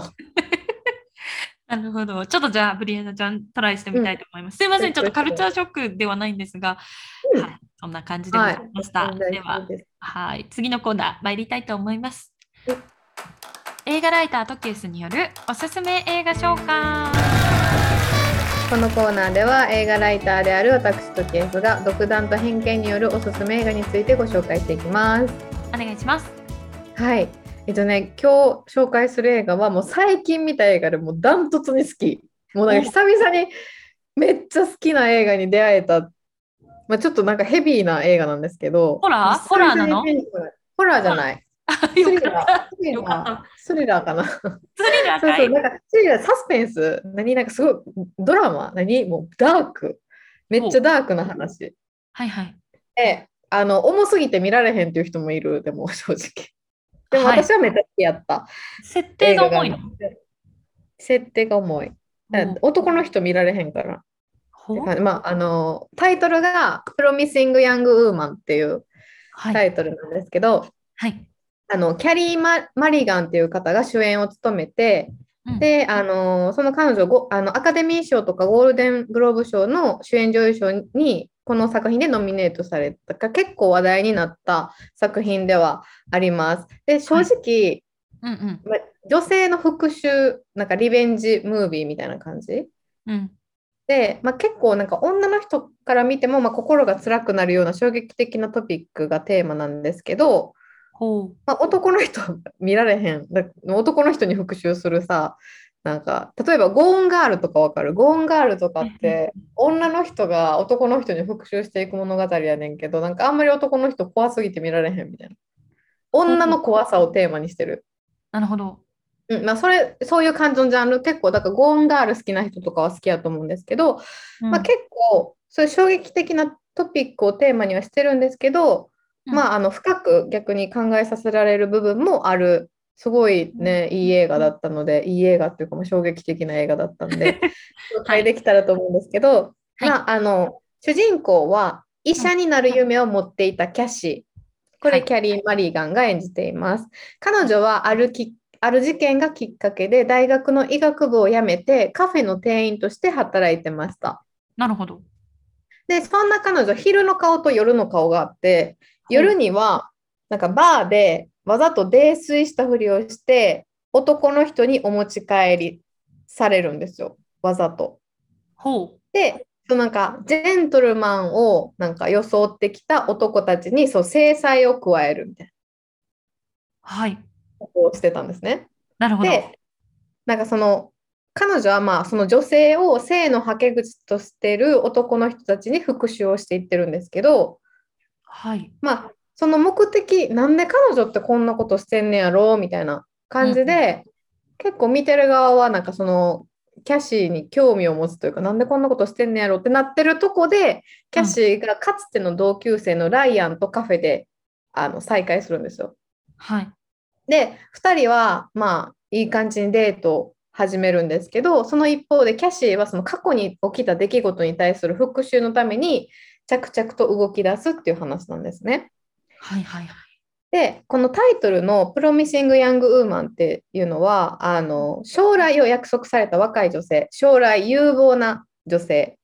なるほど。ちょっとじゃあ、ブリエナちゃん、トライしてみたいと思います。うん、すいません、ちょっとカルチャーショックではないんですが、うん、はい、そんな感じでございました。はい、では、はい、次のコーナー参りたいと思います。映画ライタートケースによるおすすめ映画紹介。このコーナーでは映画ライターである私とケースが独断と偏見によるおすすめ映画についてご紹介していきます。お願いします。はい。えっとね、今日紹介する映画はもう最近見た映画でもうダントツに好き。もうなんか久々にめっちゃ好きな映画に出会えた。まあ、ちょっとなんかヘビーな映画なんですけど。ホラー？ホラーなの？ホラーじゃない。スリラー。スリラーかな。スリラーそうそう、なんかスリラー、サスペンス。何？なんかすごい、ドラマ？何？もうダーク。めっちゃダークな話。はいはい。で、あの、重すぎて見られへんっていう人もいる、でも正直。でも私はめっちゃ好きやった。はい、設定が重いの？設定が重い。男の人見られへんから。まあ、あのタイトルが「プロミシング・ヤング・ウーマン」っていうタイトルなんですけど、はい、あのキャリーマ・マリガンっていう方が主演を務めて、うん、であのその彼女ごあのアカデミー賞とかゴールデングローブ賞の主演女優賞にこの作品でノミネートされたか結構話題になった作品ではあります。で正直、はいうんうん。ま、女性の復讐なんかリベンジムービーみたいな感じ、うん、で、まあ、結構なんか女の人から見ても、まあ、心が辛くなるような衝撃的なトピックがテーマなんですけど、まあ、男の人見られへん。男の人に復讐するさなんか例えばゴーンガールとかわかる？ゴーンガールとかって女の人が男の人に復讐していく物語やねんけどなんかあんまり男の人怖すぎて見られへんみたいな。女の怖さをテーマにしてる。なるほど。うんまあ、それそういう感じのジャンル。結構だからゴーンガール好きな人とかは好きやと思うんですけど、うん、まあ、結構そういう衝撃的なトピックをテーマにはしてるんですけどまあ、あの深く逆に考えさせられる部分もあるすごいね、いい映画だったので、いい映画っていうか、衝撃的な映画だったので、[LAUGHS] 紹介できたらと思うんですけど、はい、まあ、あの、主人公は医者になる夢を持っていたキャシー。これ、キャリー・マリーガンが演じています。彼女はあるきある事件がきっかけで、大学の医学部を辞めて、カフェの店員として働いてました。なるほど。で、そんな彼女、昼の顔と夜の顔があって、夜にはなんかバーでわざと泥酔したふりをして男の人にお持ち帰りされるんですよわざと。ほうでそなんかジェントルマンをなんか装ってきた男たちにそう制裁を加えるみたいな。はい。こうしてたんですね。なるほど。でなんかその彼女はまあその女性を性のはけ口としてる男の人たちに復讐をしていってるんですけどはい。まあ、その目的、なんで彼女ってこんなことしてんねやろみたいな感じで、うん、結構見てる側は、なんかその、キャシーに興味を持つというか、なんでこんなことしてんねやろってなってるとこで、キャシーがかつての同級生のライアンとカフェであの再会するんですよ。はい。で、2人は、まあ、いい感じにデートを始めるんですけど、その一方でキャシーはその過去に起きた出来事に対する復讐のために、着々と動き出すっていう話なんですね。はいはいはい。で、このタイトルのプロミシング・ヤング・ウーマンっていうのは、あの将来を約束された若い女性、将来有望な女性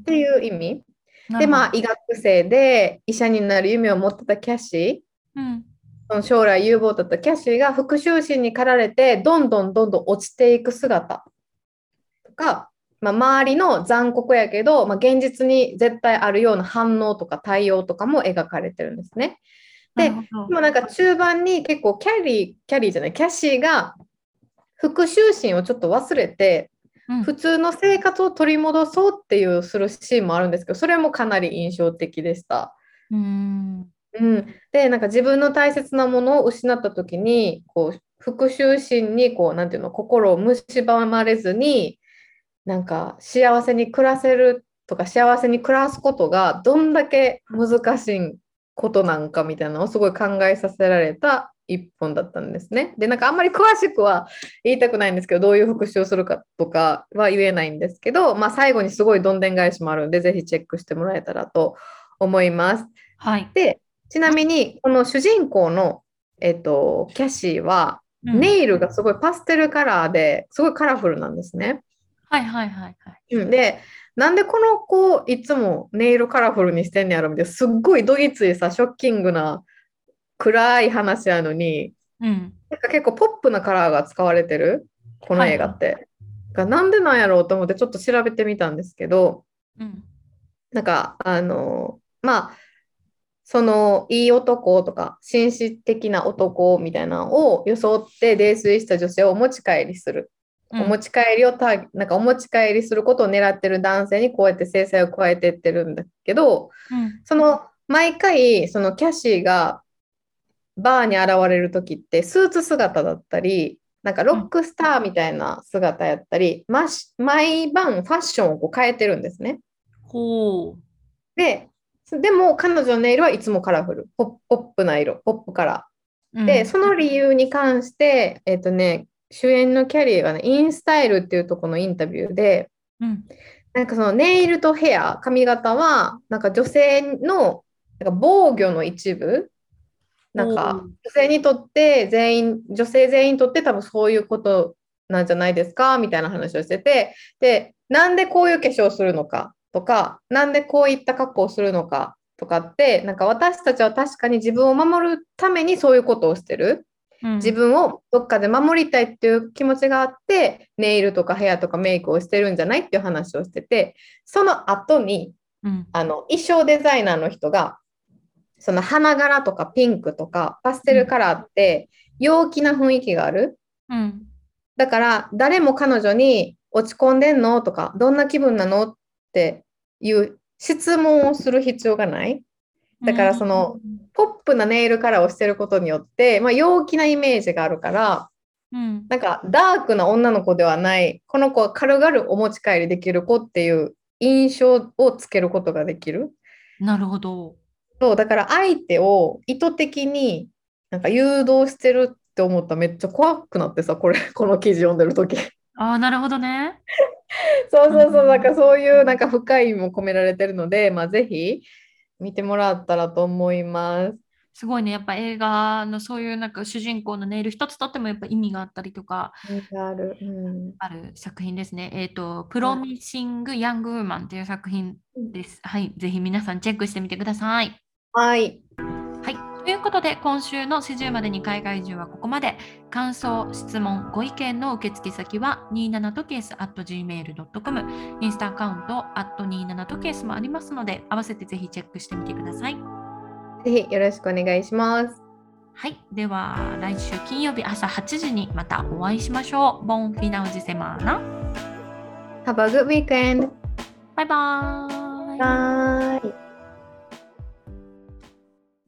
っていう意味。うん、で、まあ、医学生で医者になる夢を持ってたキャシー、うん、その将来有望だったキャシーが復讐心に駆られて、どんどんどんどん落ちていく姿とか、まあ、周りの残酷やけど、まあ、現実に絶対あるような反応とか対応とかも描かれてるんですね。で、でもなんか中盤に結構キャリー、キャリーじゃない、キャシーが復讐心をちょっと忘れて、うん、普通の生活を取り戻そうっていうするシーンもあるんですけど、それもかなり印象的でした。うんうん、でなんか自分の大切なものを失った時にこう復讐心にこうなんていうの心を蝕まれずになんか幸せに暮らせるとか幸せに暮らすことがどんだけ難しいことなんかみたいなのをすごい考えさせられた一本だったんですね。でなんかあんまり詳しくは言いたくないんですけどどういう復習をするかとかは言えないんですけど、まあ、最後にすごいどんでん返しもあるんでぜひチェックしてもらえたらと思います。はい、でちなみにこの主人公の、えっと、キャシーはネイルがすごいパステルカラーですごいカラフルなんですね。はいはいはいはい。うん、でなんでこの子いつもネイルカラフルにしてんねやろみたいなすっごいどぎついさショッキングな暗い話やのに、うん、なんか結構ポップなカラーが使われてるこの映画って。はい、なんでなんやろうと思ってちょっと調べてみたんですけど、うん、なんかあのまあそのいい男とか紳士的な男みたいなのを装って泥酔した女性をお持ち帰りする。うん、お持ち帰りをたなんかお持ち帰りすることを狙ってる男性にこうやって制裁を加えてってるんだけど、うん、その毎回そのキャシーがバーに現れる時ってスーツ姿だったりなんかロックスターみたいな姿やったり、うん、毎晩ファッションをこう変えてるんですね。ほう。ででも彼女のネイルはいつもカラフル。ポップな色。ポップカラー。で、その理由に関して、えっ、ー、とね、主演のキャリーがね、インスタイルっていうとこのインタビューで、うん、なんかそのネイルとヘア、髪型は、なんか女性のなんか防御の一部？なんか女性にとって全員女性全員にとって多分そういうことなんじゃないですか？みたいな話をしててでなんでこういう化粧をするのか？とかなんでこういった格好をするのか？とかってなんか私たちは確かに自分を守るためにそういうことをしてる、うん、自分をどっかで守りたいっていう気持ちがあってネイルとかヘアとかメイクをしてるんじゃないっていう話をしててその後に、うん、あの衣装デザイナーの人がその花柄とかピンクとかパステルカラーって陽気な雰囲気がある。うん、だから誰も彼女に落ち込んでんの？とかどんな気分なの？っていう質問をする必要がない。だからその、ポップなネイルカラーをしてることによって、まあ、陽気なイメージがあるから、うん、なんかダークな女の子ではないこの子は軽々お持ち帰りできる子っていう印象をつけることができる。なるほど。そうだから相手を意図的になんか誘導してるって思ったらめっちゃ怖くなってさこれ [LAUGHS] この記事読んでる時。ああなるほどね。そうそうそうなんかそういうなんか深い意味も込められてるのでまあぜひ見てもらったらと思いますすごいねやっぱ映画のそういうなんか主人公のネイル一つとってもやっぱ意味があったりとかある,、うん、ある作品ですね。えっ、ー、と、プロミシング・ヤング・ウーマンという作品です。はい、ぜひ皆さんチェックしてみてください。はい。はい。ということで、今週の四十までに海外中はここまで。感想、質問、ご意見の受付先は27とケース at gmail.com。インスタアカウント at 27とケースもありますので、合わせてぜひチェックしてみてください。ぜひよろしくお願いします。はい。では、来週金曜日朝8時にまたお会いしましょう。ボンフィナウジセマーナ。Have a good weekend. バイバーイ。バイ。